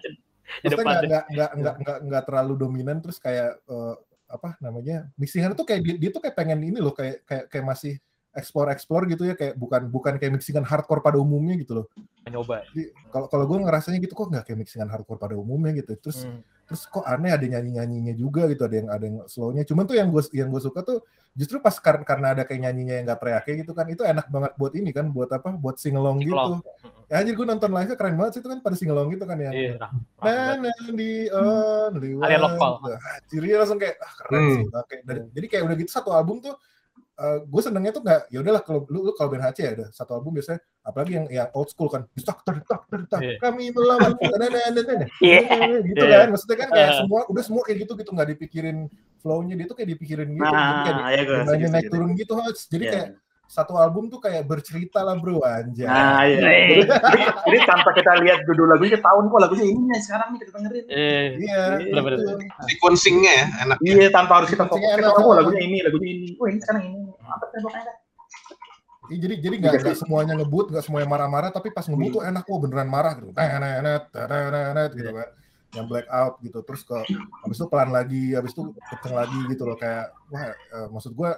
nggak nggak nggak nggak nggak nggak terlalu dominan terus kayak eh, apa namanya mixingan tuh kayak dia, dia tuh kayak pengen ini loh kayak kayak kayak masih explore explore gitu ya kayak bukan bukan kayak mixingan hardcore pada umumnya gitu loh Nyoba. Jadi, kalau kalau gue ngerasanya gitu kok nggak kayak mixingan hardcore pada umumnya gitu terus Hmm. terus kok aneh ada nyanyi nyanyinya juga gitu ada yang ada yang slownya cuman tuh yang gue yang gue suka tuh justru pas karena karena ada kayak nyanyinya yang nggak teriaknya gitu kan itu enak banget buat ini kan buat apa buat singelong gitu Singelong. ya anjir gue nonton live keren banget sih itu kan pada singelong gitu kan yang Iya. nah, Nah, di on, liwat. Alien Lokal. Anjir, dia langsung kayak, ah, keren Hmm. sih. Oke, dari- jadi kayak udah gitu satu album tuh, gue senengnya tuh nggak, ya udahlah kalau lu, lu kalau band HC ya ada satu album biasanya, apalagi yang yang old school kan, tak tak tak tak tak, Iya. kami melawan, nah, nah, nah, nah, nah. Iya. gitu Iya. kan, maksudnya kan kayak Iya. semua, udah semua kayak gitu gitu, nggak dipikirin flow-nya dia tuh kayak dipikirin gitu, kayak Nah, ya gue nyanyi naik turun gitu, jadi Iya. kayak satu album tuh kayak bercerita lah bro anjay. Nah, iya. Jadi, jadi, jadi tanpa kita lihat judul lagunya, kita tahu nih kok lagunya ini nih sekarang nih kita dengerin. Eh, Iya, Bener-bener. gitu. Sequencingnya ya enak. Iya, tanpa harus kita fokus. Kita tahu oh, lagunya ini, lagunya ini. Oh, ini sekarang ini. Apa sih pokoknya? Iya, jadi jadi nggak nggak semuanya ngebut, nggak semuanya marah-marah, tapi pas ngebut tuh enak, oh beneran marah gitu, nenet, nenet, gitu kan, yang black out gitu, terus ke habis itu pelan lagi, habis itu kenceng lagi gitu loh, kayak wah, eh, maksud gue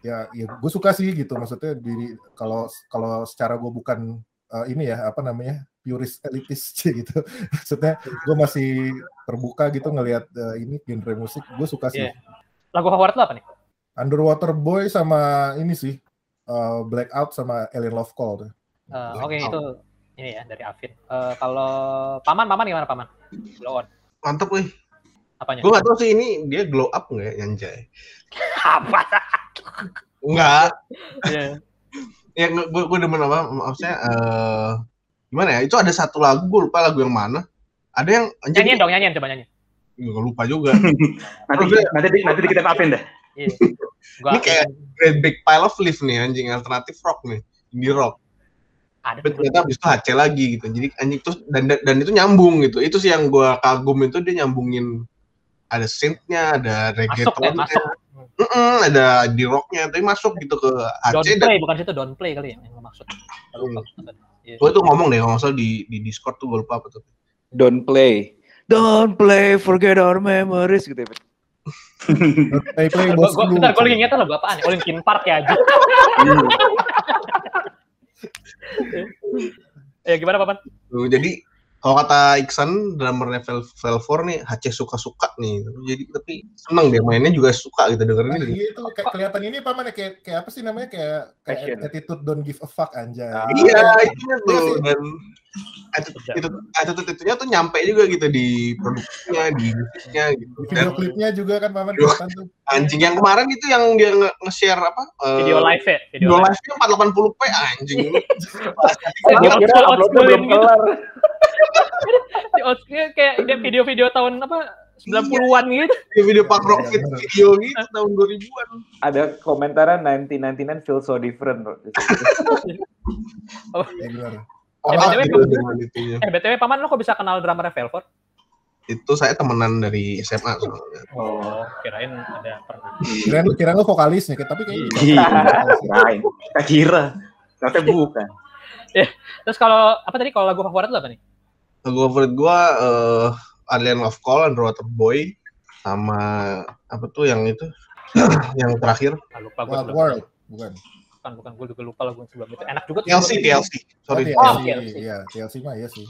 ya, ya gue suka sih gitu, maksudnya diri kalau kalau secara gue bukan eh, ini ya apa namanya purist elitis gitu, maksudnya gue masih terbuka gitu ngelihat eh, ini genre musik, gue suka sih. Iya. lagu favorit lo apa nih? Underwater Boy sama ini sih uh, Blackout sama Alien Love Call tuh. Eh, Black Oke Out. itu ini ya dari Afin. Eh, kalau paman, paman gimana paman? Blow on. Mantep wih. Apanya? Gue gak tahu sih ini dia glow up nggak ya Anjay. Apa? Enggak. Iya. Ya gue gue demen apa maksudnya eh gimana ya? Itu ada satu lagu gue lupa lagu yang mana. Ada yang Nyanyiin dong, nyanyiin coba nyanyi. gue lupa juga. Nanti, nanti, di- nanti kita apin deh. Iya. Gua Ini kayak Great Big Pile of Leaf nih anjing alternatif rock nih. Indie rock. ada Tapi ternyata habis itu HC lagi gitu. Jadi anjing terus dan dan itu nyambung gitu. Itu sih yang gue kagum itu dia nyambungin ada synth-nya, ada reggae masuk ya, masuk. Mm-mm, ada di rocknya, tapi masuk gitu ke Don't HC dan play bukan situ don't play kali ya yang lo maksud. Lupa. Iya. gue tuh ngomong deh kalau nggak salah di di Discord tuh gue lupa apa tuh. Don't play. Don't play, forget our memories gitu ya. Play Play Gua, Bos gua, Blue. bentar, gue lagi inget lagu apaan ya? Linkin Park ya, aja. ya gimana, Papan? Tuh, jadi kalau kata Iksan drummernya Vel Velvor nih HC suka-suka nih. Jadi tapi seneng dia mainnya juga suka gitu Nah, dengerin ini. iya itu kayak kelihatan ini apa mana kayak kayak apa sih namanya kayak kayak attitude don't give a fuck anjay. Ah. Iya, itunya tuh Iya sih. dan attitude, itu, attitude itunya tuh nyampe juga gitu di produksinya, di musiknya gitu. Di Dan video klipnya juga kan paman tuh. anjing yang kemarin itu yang dia nge- nge-share apa? eh, Video live ya? Video live. live-nya 480p anjing. Old kira uploadnya belum gitu. kelar. Di old school, kayak video-video tahun apa 90-an gitu. Video, video Pak Rock Iya, video gitu tahun 2000-an. Ada komentaran 1999 feel so different. bro. Ya, benar. Eh, BTW, gitu. Eh, BTW, Paman, lo kok bisa kenal drummer Velvet? Itu saya temenan dari SMA soalnya. Oh, kirain ada pernah. Kirain lu kirain lu vokalisnya tapi kayaknya Iya. Kirain. Kita kira. Ternyata bukan. Terus kalau, apa tadi, kalau lagu favorit lo apa nih? Lagu favorit gua eh Alien Love Call, Underwater Boy, sama apa tuh yang itu yang terakhir Ah, lupa gue Wild World bukan. bukan bukan gue juga lupa lagu sebelum itu enak juga TLC. TLC sorry Oh, TLC, TLC. iya, TLC mah iya sih.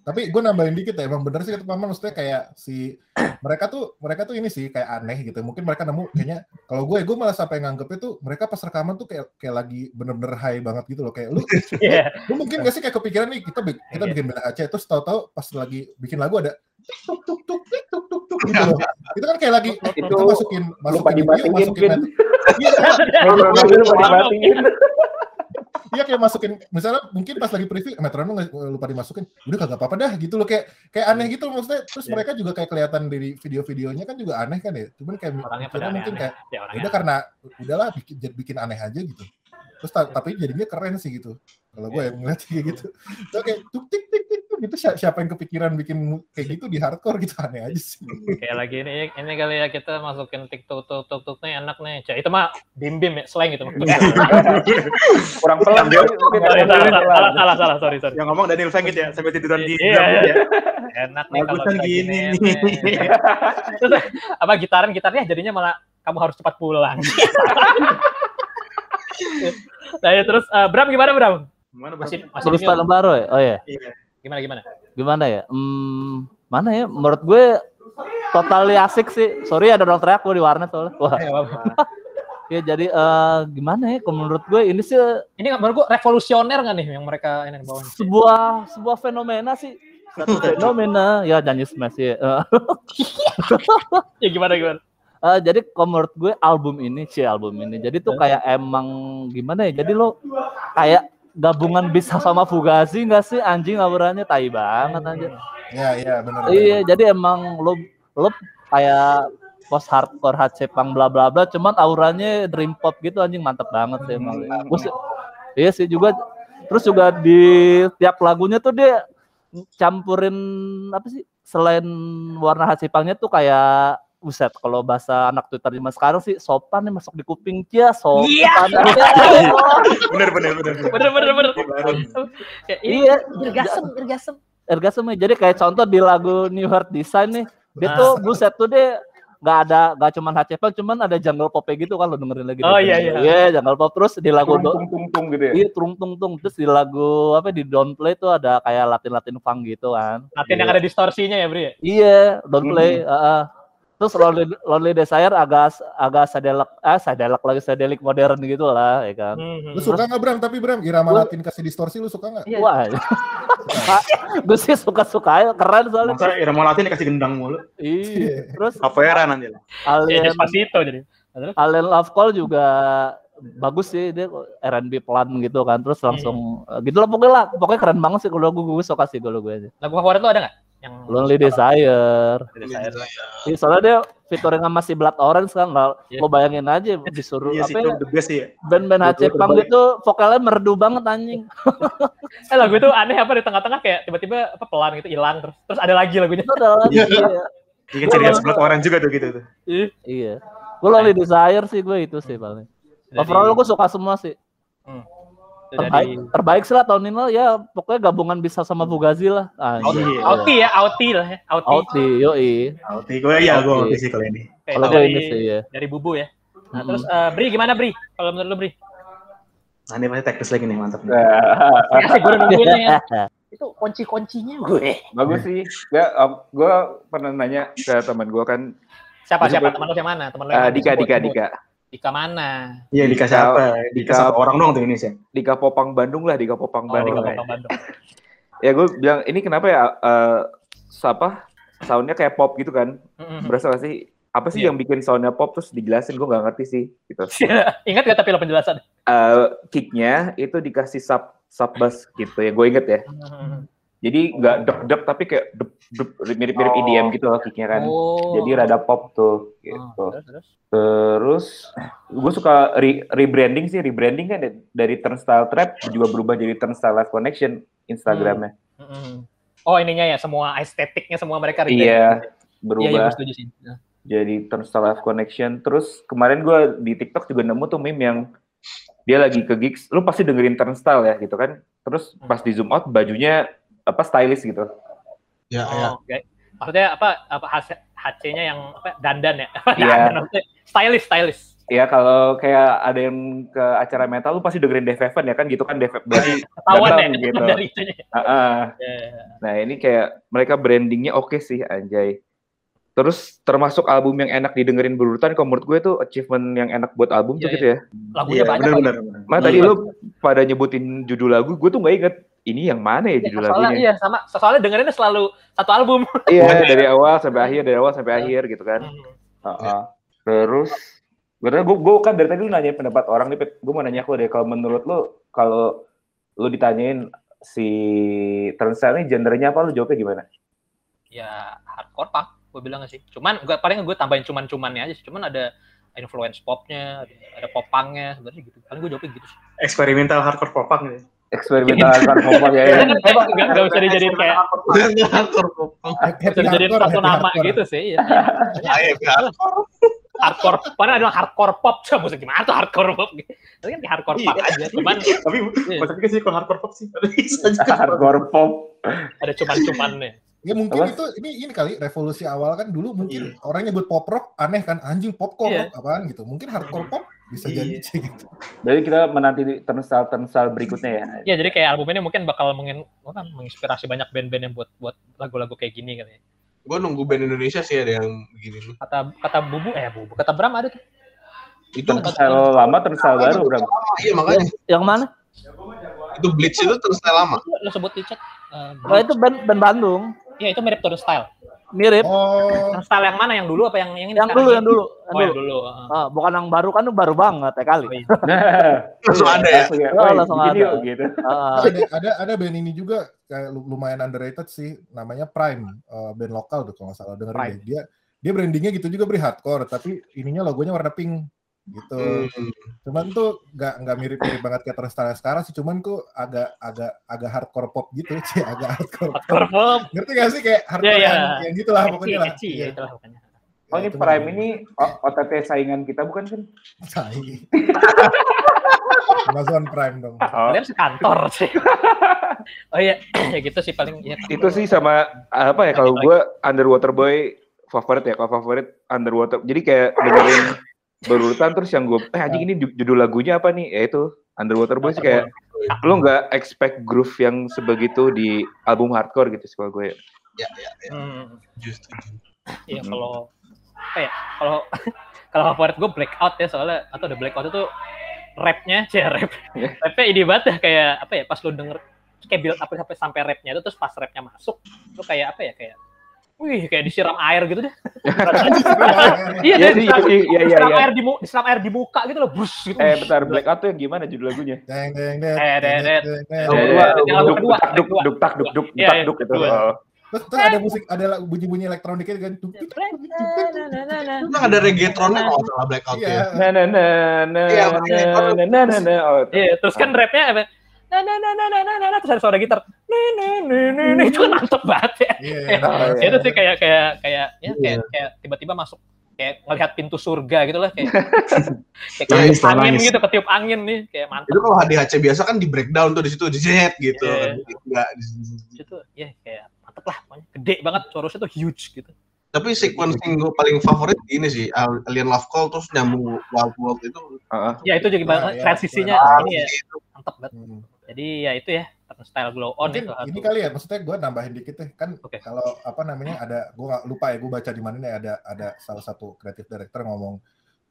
Tapi gue nambahin dikit ya, emang bener sih kata Paman, maksudnya kayak si mereka tuh mereka tuh ini sih kayak aneh gitu. Mungkin mereka nemu kayaknya kalau gue gue malah sampai nganggepnya tuh mereka pas rekaman tuh kayak kayak lagi bener-bener high banget gitu loh. Kayak lu Iya. lu mungkin gak sih kayak kepikiran nih kita kita Iya. bikin band Aceh terus tahu-tahu pas lagi bikin lagu ada tuk tuk tuk tuk tuk tuk gitu loh. Itu kan kayak lagi Itu kita masukin masukin video, masukin. Iya, Iya kayak masukin misalnya mungkin pas lagi preview metronom nggak- lupa dimasukin. Udah kagak apa-apa dah gitu loh kayak kayak aneh gitu maksudnya. Terus Iya. mereka juga kayak kelihatan dari video-videonya kan juga aneh kan ya cuman kayak orangnya pada mungkin aneh-aneh. kayak ya udah karena udahlah bikin bikin aneh aja gitu. Terus ta- tapi jadinya keren sih gitu kalau gue yang ngeliat kayak gitu. Terus kayak tuk tik tik gitu si- siapa yang kepikiran bikin kayak gitu di hardcore gitu aneh aja sih kayak lagi ini ini kali ya kita masukin tiktok tuk tuk tuk nih enak nih Cak, itu mah bim bim ya slang itu Kurang pelan. Salah, salah, salah sorry sorry Yang ngomong Daniel Fengit ya, sampai tiduran di Iya, iya. ya. enak nih kalau kita gini nih. terus apa gitaran gitarnya jadinya malah kamu harus cepat pulang nah ya terus eh, Bram gimana Bram Gimana, masih masih film baru ya? Oh ya. Iya. Gimana gimana Gimana ya? Hmm, mana ya? Menurut gue totally asik sih. Sorry ada orang teriak gue di warnet soalnya. Wah. Apa-apa. Ya jadi eh, gimana ya? Kalau menurut gue ini sih ini menurut gua revolusioner nggak nih yang mereka ini bawa sebuah sebuah fenomena sih. Satu fenomena ya nyanyi smash ya. Eh, ya gimana gimana eh, jadi kalau menurut gue album ini sih album ini. Jadi tuh kayak emang gimana ya? Jadi lo kayak gabungan bisa sama Fugazi nggak sih? Anjing auranya tai banget anjir. ya iya benar Iya, jadi emang lo lo kayak post hardcore hard Jepang bla bla bla cuman auranya dream pop gitu anjing mantep banget sih emang. Sih- iya sih juga terus juga di tiap lagunya tuh dia campurin apa sih selain warna hard Jepangnya tuh kayak Buset, kalau bahasa anak Twitter zaman sekarang sih sopan nih masuk di kuping dia sopan. Bener bener bener. Bener bener bener. Ini iya, irgasem, irgasem. orgasme jadi kayak contoh di lagu New Heart Design nih dia Ah. tuh buset tuh dia nggak ada nggak cuman HCP cuman ada jungle pop gitu kan lo dengerin lagi Oh, deh. iya, iya. iya jungle pop terus di lagu tung tung tung tung gitu ya. iya tung tung tung terus di lagu apa di Don't Play tuh ada kayak Latin Latin funk gitu kan Latihan yang ada distorsinya ya, Bri? ya? iya Don't Hmm. Play heeh. Terus Lonely, Lonely Desire agak agak sadelek ah sadelek lagi sadelik modern gitu lah ya kan Hmm. Lu suka nggak Bram? Tapi Bram, irama Lu- Latin kasih distorsi lu suka nggak? Iya. wah gue sih suka suka aja keren soalnya Masa irama Latin dikasih gendang mulu. iya terus Capoeira nanti lah. Ya, Alien Despacito jadi. Alien Love Call juga bagus sih dia R&B pelan gitu kan terus langsung eh, gitu lah pokoknya lah pokoknya keren banget sih kalau gue gue suka sih kalau gue aja Lagu favorit lo ada nggak? Yang Lonely Desire Desire. Iya, soalnya dia featuring sama si Blood Orange kan Iya. lo bayangin aja disuruh Iya sih apa itu ya the best sih ya. band-band Jepang terbaik. gitu vokalnya merdu banget anjing Eh lagu itu aneh apa di tengah-tengah kayak tiba-tiba apa pelan gitu hilang terus terus ada lagi lagunya. itu adalah Iya. iya. Bikin ciri khas blood orang juga tuh gitu tuh. iya gue Lonely Desire sih gue itu sih paling overall gue suka semua sih dari terbaik terbaik sih lah tahun ini lah ya pokoknya gabungan bisa sama Fugazi lah Auti, anjing Auti ya, Auti lah ya, Auti. Auti yoi Auti gue ya gue. Auti sih kalau ini. Kayak kalau gue dari, ini sih ya dari Bubu ya. Nah, Mm-mm. terus eh, Bri gimana Bri? Kalau menurut lu Bri? Nah ini pasti teknis lagi nih mantap. nih. Ya sih gue udah nungguin ya. Itu kunci-kuncinya gue. Bagus sih. Gak, gue pernah nanya ke teman gue kan, Siapa Jadi siapa teman lu yang mana? Teman lu eh, yang mana? Dika, Dika. Dika. Dika mana? Iya dikasih Dika- apa? Dika- Dikasih satu orang doang tuh ini sih. Dika Popang Bandung lah, Dika Popang Oh, Bandung. Dika Popang Bandung. Ya gue bilang, ini kenapa ya, eh apa, soundnya kayak pop gitu kan? Mm-mm. Berasa gak sih? Apa sih Iya. yang bikin soundnya pop terus dijelasin? Gue gak ngerti sih. Gitu. Ingat gak tapi lo penjelasan? Eh, kicknya itu dikasih sub sub bass gitu ya. Gue inget ya. Jadi nggak dep dep tapi kayak dep dep mirip-mirip Oh. EDM gitu loh kicknya kan. Oh. Jadi rada pop tuh Oh, gitu. terus, terus. Terus gue suka re- rebranding sih, rebranding kan da- dari Turnstile Trap juga berubah jadi Turnstile Live Connection Instagramnya. Mm-mm. Oh ininya ya semua estetiknya semua mereka Iya, rebrand. Iya, iya berubah setuju sih. jadi Turnstile Live Connection. Terus kemarin gue di TikTok juga nemu tuh meme yang dia lagi ke gigs, lu pasti dengerin Turnstile ya gitu kan. Terus pas di zoom out bajunya apa stylish gitu. Ya, Oh, ya. oke. Maksudnya apa apa HC-nya yang apa dandan ya? Iya. dandan maksudnya stylish stylish. Ya kalau kayak ada yang ke acara metal lu pasti dengerin Def Heaven ya kan gitu kan Def berarti Ketahuan ya gitu. dari itunya. Ah, ah. Ya, ya. Nah ini kayak mereka brandingnya oke sih anjay. Terus termasuk album yang enak didengerin berurutan, kalau menurut gue tuh achievement yang enak buat album tuh Iya, gitu ya. Lagunya Iya banyak. lagi. benar. Mana tadi Iya. lu pada nyebutin judul lagu, gue tuh nggak inget ini yang mana ya Iya, judul soalnya lagunya. iya sama soalnya dengerinnya selalu satu album. Iya dari awal sampai akhir, dari awal sampai akhir gitu kan. Hmm. Heeh. Terus gue gue gue kan dari tadi lu nanya pendapat orang nih, gue mau nanya aku deh kalau menurut lu kalau lu ditanyain si Turnstile ini genrenya apa lu jawabnya gimana? Ya hardcore punk gue bilang sih. Cuman gue paling gue tambahin cuman-cumannya aja sih. Cuman ada influence popnya, ada, ada pop punknya sebenarnya gitu. Paling gue jawabnya gitu sih. Eksperimental hardcore popang gitu. Eksperimental hardcore pop ya. ya. Emang nggak nggak bisa dijadiin kayak Hardcore popang. Bisa dijadiin satu nama gitu sih. Ya. Hardcore. mana ada hardcore pop, coba musik gimana tuh hardcore pop? Tapi kan kayak hardcore pop Iya. aja, cuman Tapi Iya. masa juga sih kalau hardcore pop sih. Ada bisa juga. hardcore pop. ada cuman-cumannya. Ya mungkin Apa? itu ini ini kali revolusi awal kan dulu mungkin orang nyebut pop rock aneh kan anjing pop kok Iya. rock apaan gitu. Mungkin hardcore pop bisa Iya. jadi sih gitu. Jadi kita menanti turnstile turnstile berikutnya ya. Ya jadi kayak album ini mungkin bakal mengin, kan, menginspirasi banyak band-band yang buat buat lagu-lagu kayak gini kali ya. Gue nunggu band Indonesia sih ada yang begini nih. Kata kata Bubu, eh Bubu, kata Bram ada tuh. Itu Turnstile lama, turnstile baru, Bram. iya makanya yang mana itu Blitz itu terus lama. Lo sebut di chat. eh, oh itu band band Bandung Iya itu mirip Turnstile. mirip Oh, Turnstile yang mana? Yang dulu apa yang yang ini? yang sekarang dulu yang dulu yang Oh yang dulu dulu. heeh. Ah, bukan yang baru kan itu baru banget ya kali Oh, iya. Langsung ada ya. Langsung. Oh, "Woi, langsung bikin ada. yuk," gitu. Ah, ada ada ada band ini juga kayak lu- lumayan underrated sih namanya Prime eh, band lokal tuh kalau nggak salah dengerin Prime. deh. Dia dia brandingnya gitu juga beri hardcore tapi ininya logonya warna pink gitu. Hmm. Cuman tuh nggak nggak mirip-mirip banget kayak turnstile sekarang sih, cuman tuh agak agak agak hardcore pop gitu sih, agak hardcore. pop. Hardcore pop. Ngerti gak sih kayak hardcore Iya, iya. yang, yang gitu lah pokoknya lah. Iya. ya itulah pokoknya. Oh ini itu Prime ini OTT saingan kita bukan kan? Tai. Amazon Prime dong. Oh, Kalian sekantor sih. oh iya, ya gitu sih paling ya. itu sih sama apa ya kalau gue Underwater Boy favorit ya kalau favorit Underwater jadi kayak dengerin berurutan terus yang gue eh anjing ini ju- judul lagunya apa nih ya itu Underwater Boy sih kayak lo nggak expect groove yang sebegitu di album hardcore gitu sih kalau gue Ya, ya, ya. Hmm, Justru. iya Hmm. kalau apa ya? Kalau kalau favorit gue blackout ya soalnya atau the blackout itu rapnya sih rap. Iya. Rapnya ide banget dah kayak apa ya pas lu denger kayak build up sampai sampai rapnya itu terus pas rapnya masuk lu kayak apa ya kayak wih kayak disiram air gitu deh. Iya, Iya, dia sih, disiram, iya, iya, iya, disiram iya. air di disiram air di muka gitu loh, bus gitu. eh bentar blackout tuh yang gimana judul lagunya Deng deng deng. Eh, deng, deng. Oh, Eh, duk duk duk tak duk duk Iya, tak iya, duk itu kedua. Oh. Terus, terus ada musik, ada lagu- bunyi-bunyi elektroniknya kan. Emang ada reggaetonnya kalau salah blackout Iya. ya. na na na na Iya, na makanya na kalau- na na na na oh Iya, terus kan rapnya apa? Nah, nah, nah, nah, nah, nah, nah, nah, terus ada suara gitar. Nah. Itu kan mantep banget ya. Iya, Ya, enak banget. itu sih kayak kayak kayak ya kayak, Iya. kayak tiba-tiba masuk kayak ngelihat pintu surga gitu lah kayak kayak Nangis, ketiup angin nangis. gitu ketiup angin nih kayak mantep Itu kalau HDHC biasa kan di breakdown tuh di situ di jet gitu. Iya. Enggak itu ya kayak mantep lah pokoknya gede banget chorusnya tuh huge gitu Tapi sequencing gue paling favorit ini sih Al- Alien Love Call terus nyambung Wild World itu. Heeh. ya itu juga banget iya, transisinya ini ya mantep banget Hmm. jadi ya itu ya style glow on Mungkin itu ini kali ya, maksudnya gue nambahin dikit deh kan Oke. kalau apa namanya ada gue nggak lupa ya gue baca di mana nih ada ada salah satu creative director ngomong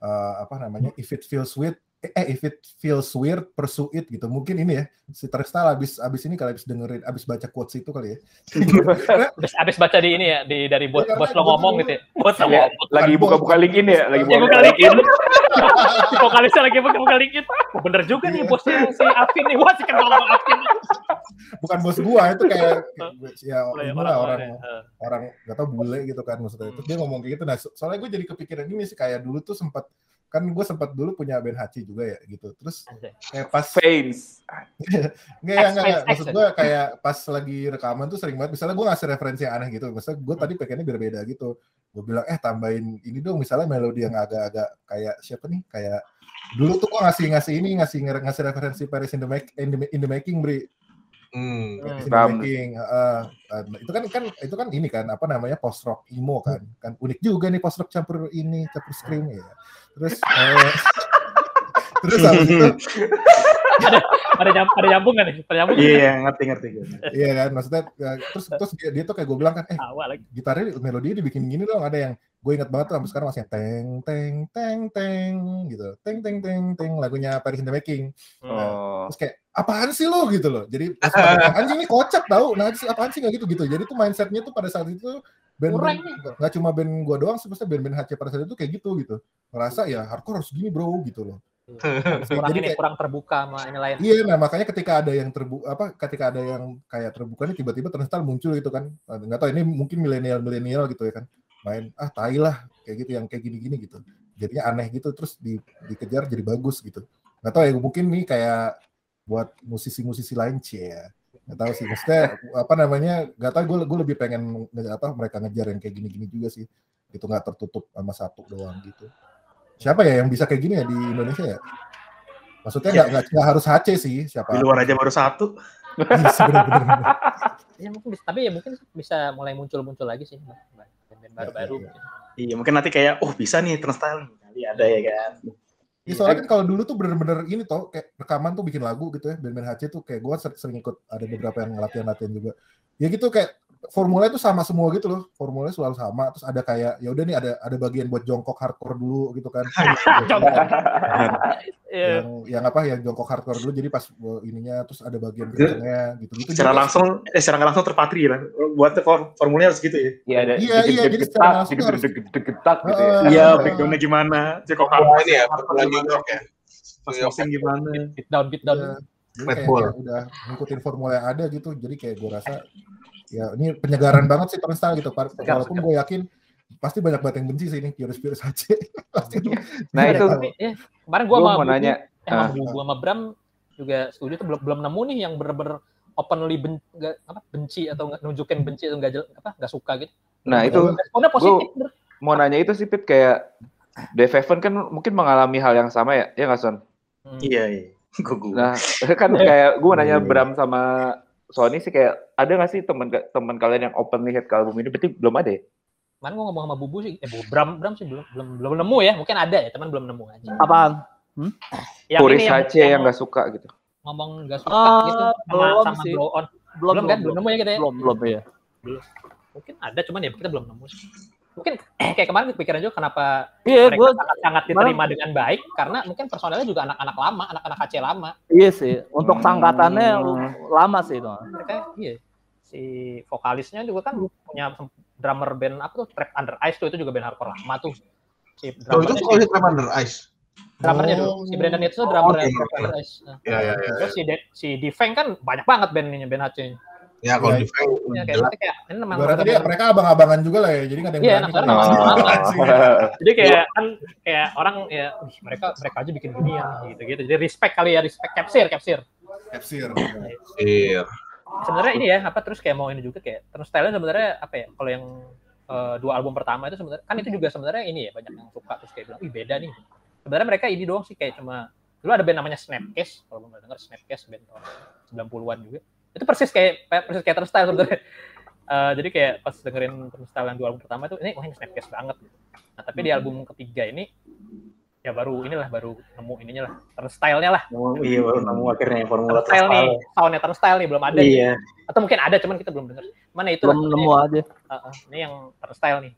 eh, apa namanya if it feels weird eh, eh, if it feels weird pursue it gitu. Mungkin ini ya si Tristal abis abis ini kali abis dengerin abis baca quotes itu kali ya. Abis, abis baca di ini ya di dari bos Iya, bos lo ngomong gitu ya. bos lo Ya, ngomong. lagi buka-buka LinkedIn ya lagi ya buka buka LinkedIn. Si vokalisnya lagi buka buka LinkedIn. Oh, bener juga nih Iya. bosnya si Afin nih. Wah si kenal sama Afin. Bukan bos gua itu kayak ya Oh, ya, inilah orang orang-orang orang gak tau bule gitu kan maksudnya. Itu dia ngomong kayak gitu. Nah so- soalnya gue jadi kepikiran ini sih kayak dulu tuh sempat kan gue sempat dulu punya band hachi juga ya gitu terus kayak pas Veins Nggak, X, nggak, Maksud gue kayak pas lagi rekaman tuh sering banget. Misalnya gue ngasih referensi yang aneh gitu. Misalnya gue tadi pengennya beda-beda gitu. Gue bilang, eh tambahin ini dong. Misalnya melodi yang agak-agak kayak siapa nih? Kayak dulu tuh gue ngasih ngasih ini ngasih ngasih referensi Paris in the, make, in the, in the making Bri Hmm. Making Heeh. Uh, itu kan kan itu kan ini kan apa namanya post rock emo kan kan unik juga nih post rock campur ini campur scream ya terus eh, terus habis itu ada nyambung ada nyambung kan nih? Ada nyambung Iya, iya, ngerti ngerti gue. iya kan maksudnya ya, terus terus dia, dia tuh kayak gue bilang kan eh awal lagi. gitarnya melodinya dibikin gini dong ada yang gue ingat banget tuh sampai sekarang masih yang teng teng teng teng gitu. Teng teng teng teng lagunya Paris in the Making. Oh. terus kayak apaan sih lo gitu loh. Jadi anjing ini kocak tau. Nah sih apaan sih? nggak gitu gitu. Jadi tuh mindsetnya tuh pada saat itu band Kurang band nggak cuma band gue doang sih maksudnya band-band HC pada saat itu kayak gitu gitu. Ngerasa ya hardcore harus gini bro gitu loh. Kurang Jadi ini kayak- kurang terbuka sama ini lain. Iya, nah makanya ketika ada yang terbuka apa ketika ada yang kayak terbuka nih tiba-tiba ternyata muncul gitu kan. Nah, Nggak tahu ini mungkin milenial-milenial gitu ya kan. Main ah tai lah kayak gitu yang kayak gini-gini gitu. Jadinya aneh gitu terus di, dikejar jadi bagus gitu. Nggak tahu ya mungkin nih kayak buat musisi-musisi lain cie ya. Nggak tahu sih maksudnya apa namanya nggak tahu gue gue lebih pengen nge- apa mereka ngejar yang kayak gini-gini juga sih. Itu nggak tertutup sama satu doang gitu. Siapa ya yang bisa kayak gini ya di Indonesia ya? Maksudnya nggak nggak nggak harus HC sih siapa? Di luar aja baru satu. Iya, bener-bener. ya mungkin bisa, tapi ya mungkin bisa mulai muncul-muncul lagi sih baru-baru iya. Iya, mungkin nanti kayak, oh bisa nih turnstile nih. Nanti ada ya kan. Ya, soalnya kan kalau dulu tuh bener-bener ini toh kayak rekaman tuh bikin lagu gitu ya band-band HC tuh kayak gue sering, sering ikut ada beberapa yang latihan-latihan juga ya gitu kayak formulanya tuh sama semua gitu loh formulanya selalu sama terus ada kayak ya udah nih ada ada bagian buat jongkok hardcore dulu gitu kan Iya. yang yang apa yang jongkok hardcore dulu jadi pas ininya terus ada bagian kencengnya gitu gitu Secara langsung, eh secara nggak langsung terpatri lah. Buat for- formulnya harus gitu ya. Iya ada Iya, iya, jadi secara langsung harus- degetak gitu ya. Iya, backgroundnya gimana. Cek kok Formula ini ya, formula New York ya. Masing-masing gimana. beat down beat down Iya. Jadi kayak, kayak udah ngikutin formula yang ada gitu. Jadi kayak gue rasa ya ini penyegaran banget sih turnstile gitu. Walaupun gue yakin pasti banyak banget yang benci sih ini Purus HC. pasti Nah Iya, itu tapi, ya, kemarin gua gue sama mau nanya. eh, sama Ah. Bubu sama Bram juga setuju tuh belum belum nemu nih yang bener-bener openly ben, nggak- apa, benci atau nggak nunjukin benci atau nggak apa nggak suka gitu. Nah itu responnya positif. bener. mau nanya itu sih Pit kayak Dave Evan kan mungkin mengalami hal yang sama ya, ya nggak Son? Hmm. Iya, iya. Gugu. Nah kan kayak gue mau nanya Iya. Bram sama Sony sih kayak ada nggak sih teman teman kalian yang openly hate ke album ini? Berarti belum ada ya? Kemarin gua ngomong sama Bubu sih, eh Bram Bram sih belum belum belum nemu ya, mungkin ada ya, teman belum nemu aja. Apaan? Yang Puris ini yang, yang nggak suka gitu. ngomong nggak suka Ah, gitu sama belum sama sih. blow on. Belum, Belum, kan? Belum nemu ya kita ya? Belum, belum ya. Mungkin ada cuman ya kita belum nemu sih. Mungkin kayak kemarin kepikiran juga kenapa Iya, mereka gue sangat-sangat diterima dengan baik karena mungkin personelnya juga anak-anak lama, anak-anak HC lama. iya sih. Untuk Hmm. sangkatannya lama sih itu. Mereka iya si vokalisnya juga kan punya drummer band apa tuh Trap Under Ice tuh itu juga band hardcore lama tuh. Si Oh, itu kalau di Trap Under Ice. drummernya Oh. dulu. Si Brandon itu tuh drummer oke, Trap oke. Under Ice. Nah, Ya, ya, ya. Terus si De- si Defeng kan banyak banget band ini band HC-nya. Ya, kalau Ya, di Frank Ya, kayak, kayak mereka abang-abangan juga lah ya, jadi nggak ada yang Iya, berani. kalau- abang-abangan. Jadi kayak kan kayak orang ya "Wih, mereka mereka aja bikin gini ya gitu gitu. Jadi respect kali ya respect capsir capsir. Capsir. Iya. Sebenarnya ini ya apa terus kayak mau ini juga kayak terus style sebenarnya apa ya kalau yang eh, dua album pertama itu sebenarnya kan itu juga sebenarnya ini ya banyak yang suka terus kayak bilang ih beda nih. Sebenarnya mereka ini doang sih kayak cuma dulu ada band namanya Snapcase kalau belum pernah denger Snapcase band tahun 90-an juga. Itu persis kayak persis kayak Turnstile sebenarnya. Eh, jadi kayak pas dengerin Turnstile yang dua album pertama itu ini wah ini Snapcase banget. Nah, tapi di album ketiga ini ya baru inilah baru nemu ininya lah Turnstile-nya lah. Oh, iya baru nemu akhirnya formula Turnstile nih, soundnya Turnstile nih belum ada. Iya. Atau mungkin ada cuman kita belum dengar. Mana itu? belum nemu aja. Heeh, ini yang Turnstile nih.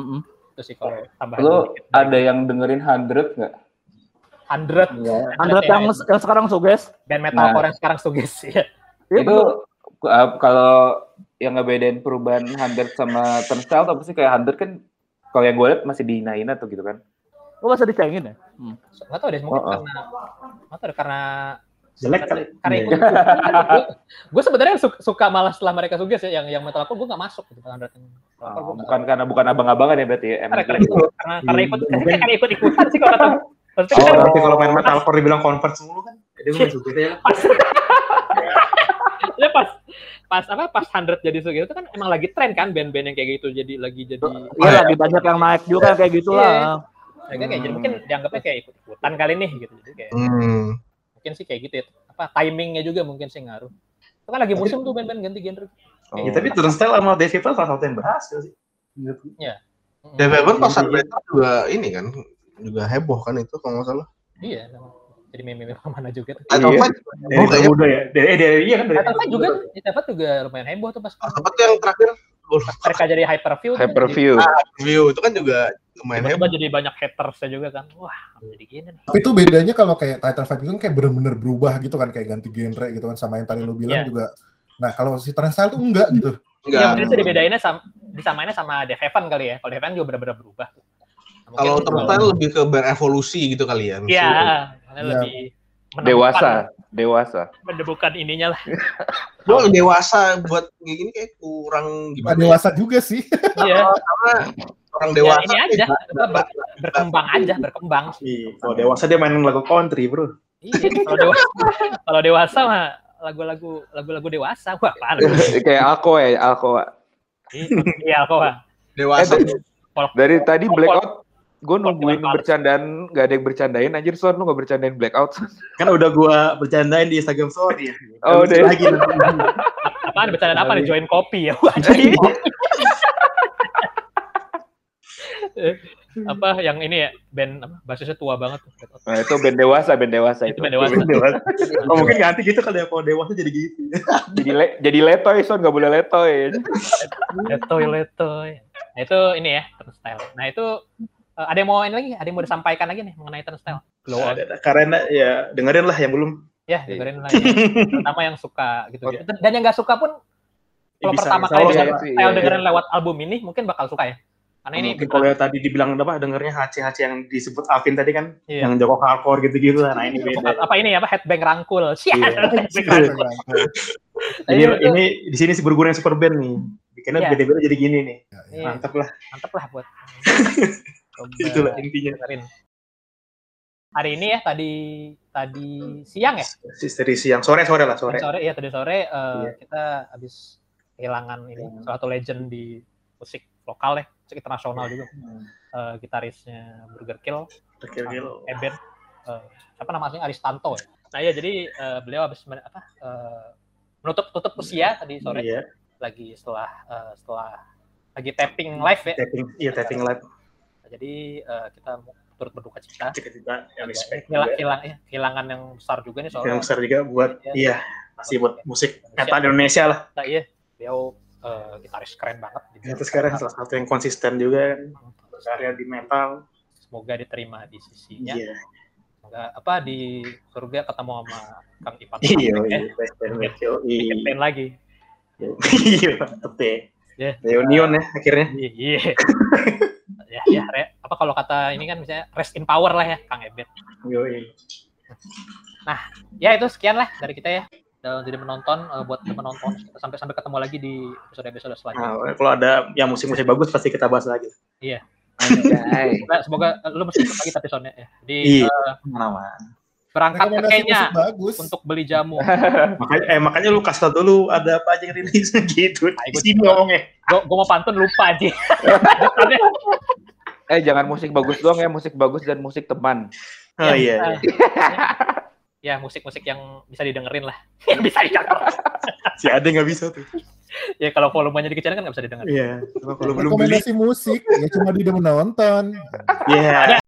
Mm-mm. Itu sih kalau tambahan. Lo ada yang dengerin 100 nggak? 100 Android yang, yang sekarang suges. band metalcore Nah. yang sekarang suges ya. Itu uh, kalau yang ngebedain perubahan 100 sama Turnstile tuh apa sih kayak 100 kan kalau yang gue lihat masih di Naina tuh gitu kan. Lu masa dicengin ya? Hmm. Nggak tahu deh mungkin Oh, oh. karena nggak tahu deh, karena Jelek kali. karena Iya. ikut gue sebenarnya suka, suka malah setelah mereka suges ya yang yang metalcore gue nggak masuk gitu kan Oh, bukan karena bukan abang-abangan ya berarti ya. Karena karena, ikut- karena, karena ikut Mungkin- karena ikut ikutan sih kalau kata Oh, nanti kalau main metalcore dibilang convert mulu kan. Jadi gue gitu ya. Pas ya pas pas apa pas 100 jadi suges itu kan emang lagi tren kan band-band yang kayak gitu jadi lagi jadi Iya lagi banyak yang naik juga kayak gitulah. mereka kayak jadi mungkin dianggapnya kayak ikut ikutan kali nih gitu jadi kayak Hmm. mungkin sih kayak gitu ya apa timingnya juga mungkin sih ngaruh itu kan lagi musim tuh band-band ganti genre Oh. Ya, tapi Turnstile sama Dave Evan salah satu yang berhasil sih. Dave Evan pas Unrated juga ini kan juga heboh kan itu kalau nggak salah. iya. Jadi meme-meme mana juga tuh Atau Iya. Fight, Dari Oh, kayaknya- muda ya. Dari, eh, dari iya kan dari. Atau juga di Tefat juga lumayan heboh tuh pas apa tuh yang terakhir mereka jadi hyperview tuh kan Hyperview. view itu kan juga lumayan heboh. jadi banyak hatersnya juga kan wah jadi gini nih Tapi itu bedanya kalau kayak title fight itu kan kayak bener-bener berubah gitu kan kayak ganti genre gitu kan sama yang tadi lu bilang Iya. juga. Nah kalau si Turnstile tuh enggak gitu. ya Enggak. mungkin itu dibedainnya sama disamainnya sama Dave Evan kali ya kalau Dave Evan juga benar-benar berubah Kalau Turnstile lebih ke berevolusi gitu kali ya. Iya, karena Iya. lebih menemukan- Dewasa, dewasa. menemukan ininya lah. Gua dewasa buat kayak gini kayak kurang gimana ya? dewasa juga sih. Iya, orang ya, dewasa. ini aja, ber- berkembang aja, berkembang. Iya, kalau dewasa dia main lagu country, bro. Iya, kalau dewasa, kalau dewasa mah lagu-lagu lagu-lagu dewasa, wah apaan? kayak Alko ya, Alko. Iya, kok. Wak. Dewasa. Dari tadi blackout gue nungguin bercandaan gak ada yang bercandain anjir Son lu gak bercandain blackout Kan udah gua bercandain di Instagram story ya. Oh, udah. lagi. Apaan bercanda apa nih? Join kopi ya. Apa yang ini ya band apa basisnya tua banget tuh. nah itu band dewasa band dewasa Itu itu band dewasa. Dewasa. Oh, mungkin ganti gitu kali ya kalau dewasa jadi gitu. jadi le jadi letoy Son gak boleh letoy Letoy letoy. Nah itu ini ya turnstile. Nah itu eh, ada yang mau ini lagi? Ada yang mau disampaikan lagi nih mengenai turnstile? Glow on. Karena ya dengerin lah yang belum. Ya dengerin lah. Ya. Terutama yang suka gitu. Oke. Dan yang nggak suka pun Ya, kalau bisa, pertama kali dengerin style Iya, dengerin lewat album ini mungkin bakal suka ya. Karena ini Mungkin kalau yang tadi dibilang apa dengernya HC-HC yang disebut Alvin tadi kan Iya. yang Joko hardcore gitu-gitu nah ini beda. apa ini apa headbang rangkul. Iya. headbang rangkul. Ini Iya, iya. ini di sini si berguna yang super band nih. Bikinnya Iya. beda-beda jadi gini nih. Iya, Mantap lah. mantep lah buat. Coba Itulah intinya. dengerin. Hari ini ya tadi tadi siang ya Dari siang sore sore lah sore. Tadi sore ya tadi sore eh, Iya. kita habis kehilangan ini salah satu legend di musik lokal ya musik internasional juga Eh, gitarisnya Burger Kill Gokil-gil. Eben eh, siapa namanya Aristanto ya nah iya jadi eh, beliau habis men- apa eh, menutup tutup usia tadi sore Iya, lagi setelah eh, setelah lagi tapping live ya tapping, iya tapping live. Jadi eh, kita turut berduka cita Cita-cita ya respect. Hilang, hilang, ya, kehilangan yang besar juga nih Yang soalnya besar juga buat Iya. iya masih buat musik metal Indonesia lah. Nah, iya beliau eh, gitaris keren banget gitu. Itu sekarang salah satu yang konsisten juga kan berkarya di metal. semoga diterima di sisinya Iya. semoga apa di surga ketemu sama Kang Ipan Iya, ya. iya. Iya, lagi iya. Iya. Reunion ya akhirnya. iya iya ya ya Re. apa kalau kata ini kan misalnya rest in power lah ya Kang Ebet Yoi. ya itu sekian lah dari kita ya dan jadi menonton eh, buat menonton sampai sampai ketemu lagi di episode episode selanjutnya Nah, kalau ada yang musik-musik bagus pasti kita bahas lagi. Anjay. semoga, semoga lu mesti ikut lagi tapi soalnya ya di Iya. Mana-mana. berangkat ke Rekomendasi Kenya musik bagus. untuk beli jamu Makanya, eh, makanya lu kasih tau dulu ada apa aja yang rilis gitu. Nah, Di ikut sini juga. ngomongnya. gue gue mau pantun lupa aja Eh jangan musik bagus doang ya, musik bagus dan musik teman. Oh Ya, iya. eh, ya musik-musik yang bisa didengerin lah bisa didengerin Si Ade nggak bisa tuh. ya kalau volumenya dikecilin kan nggak bisa didengar Iya. Kalau kalau belum beli. Rekomendasi musik ya cuma di menonton. Iya.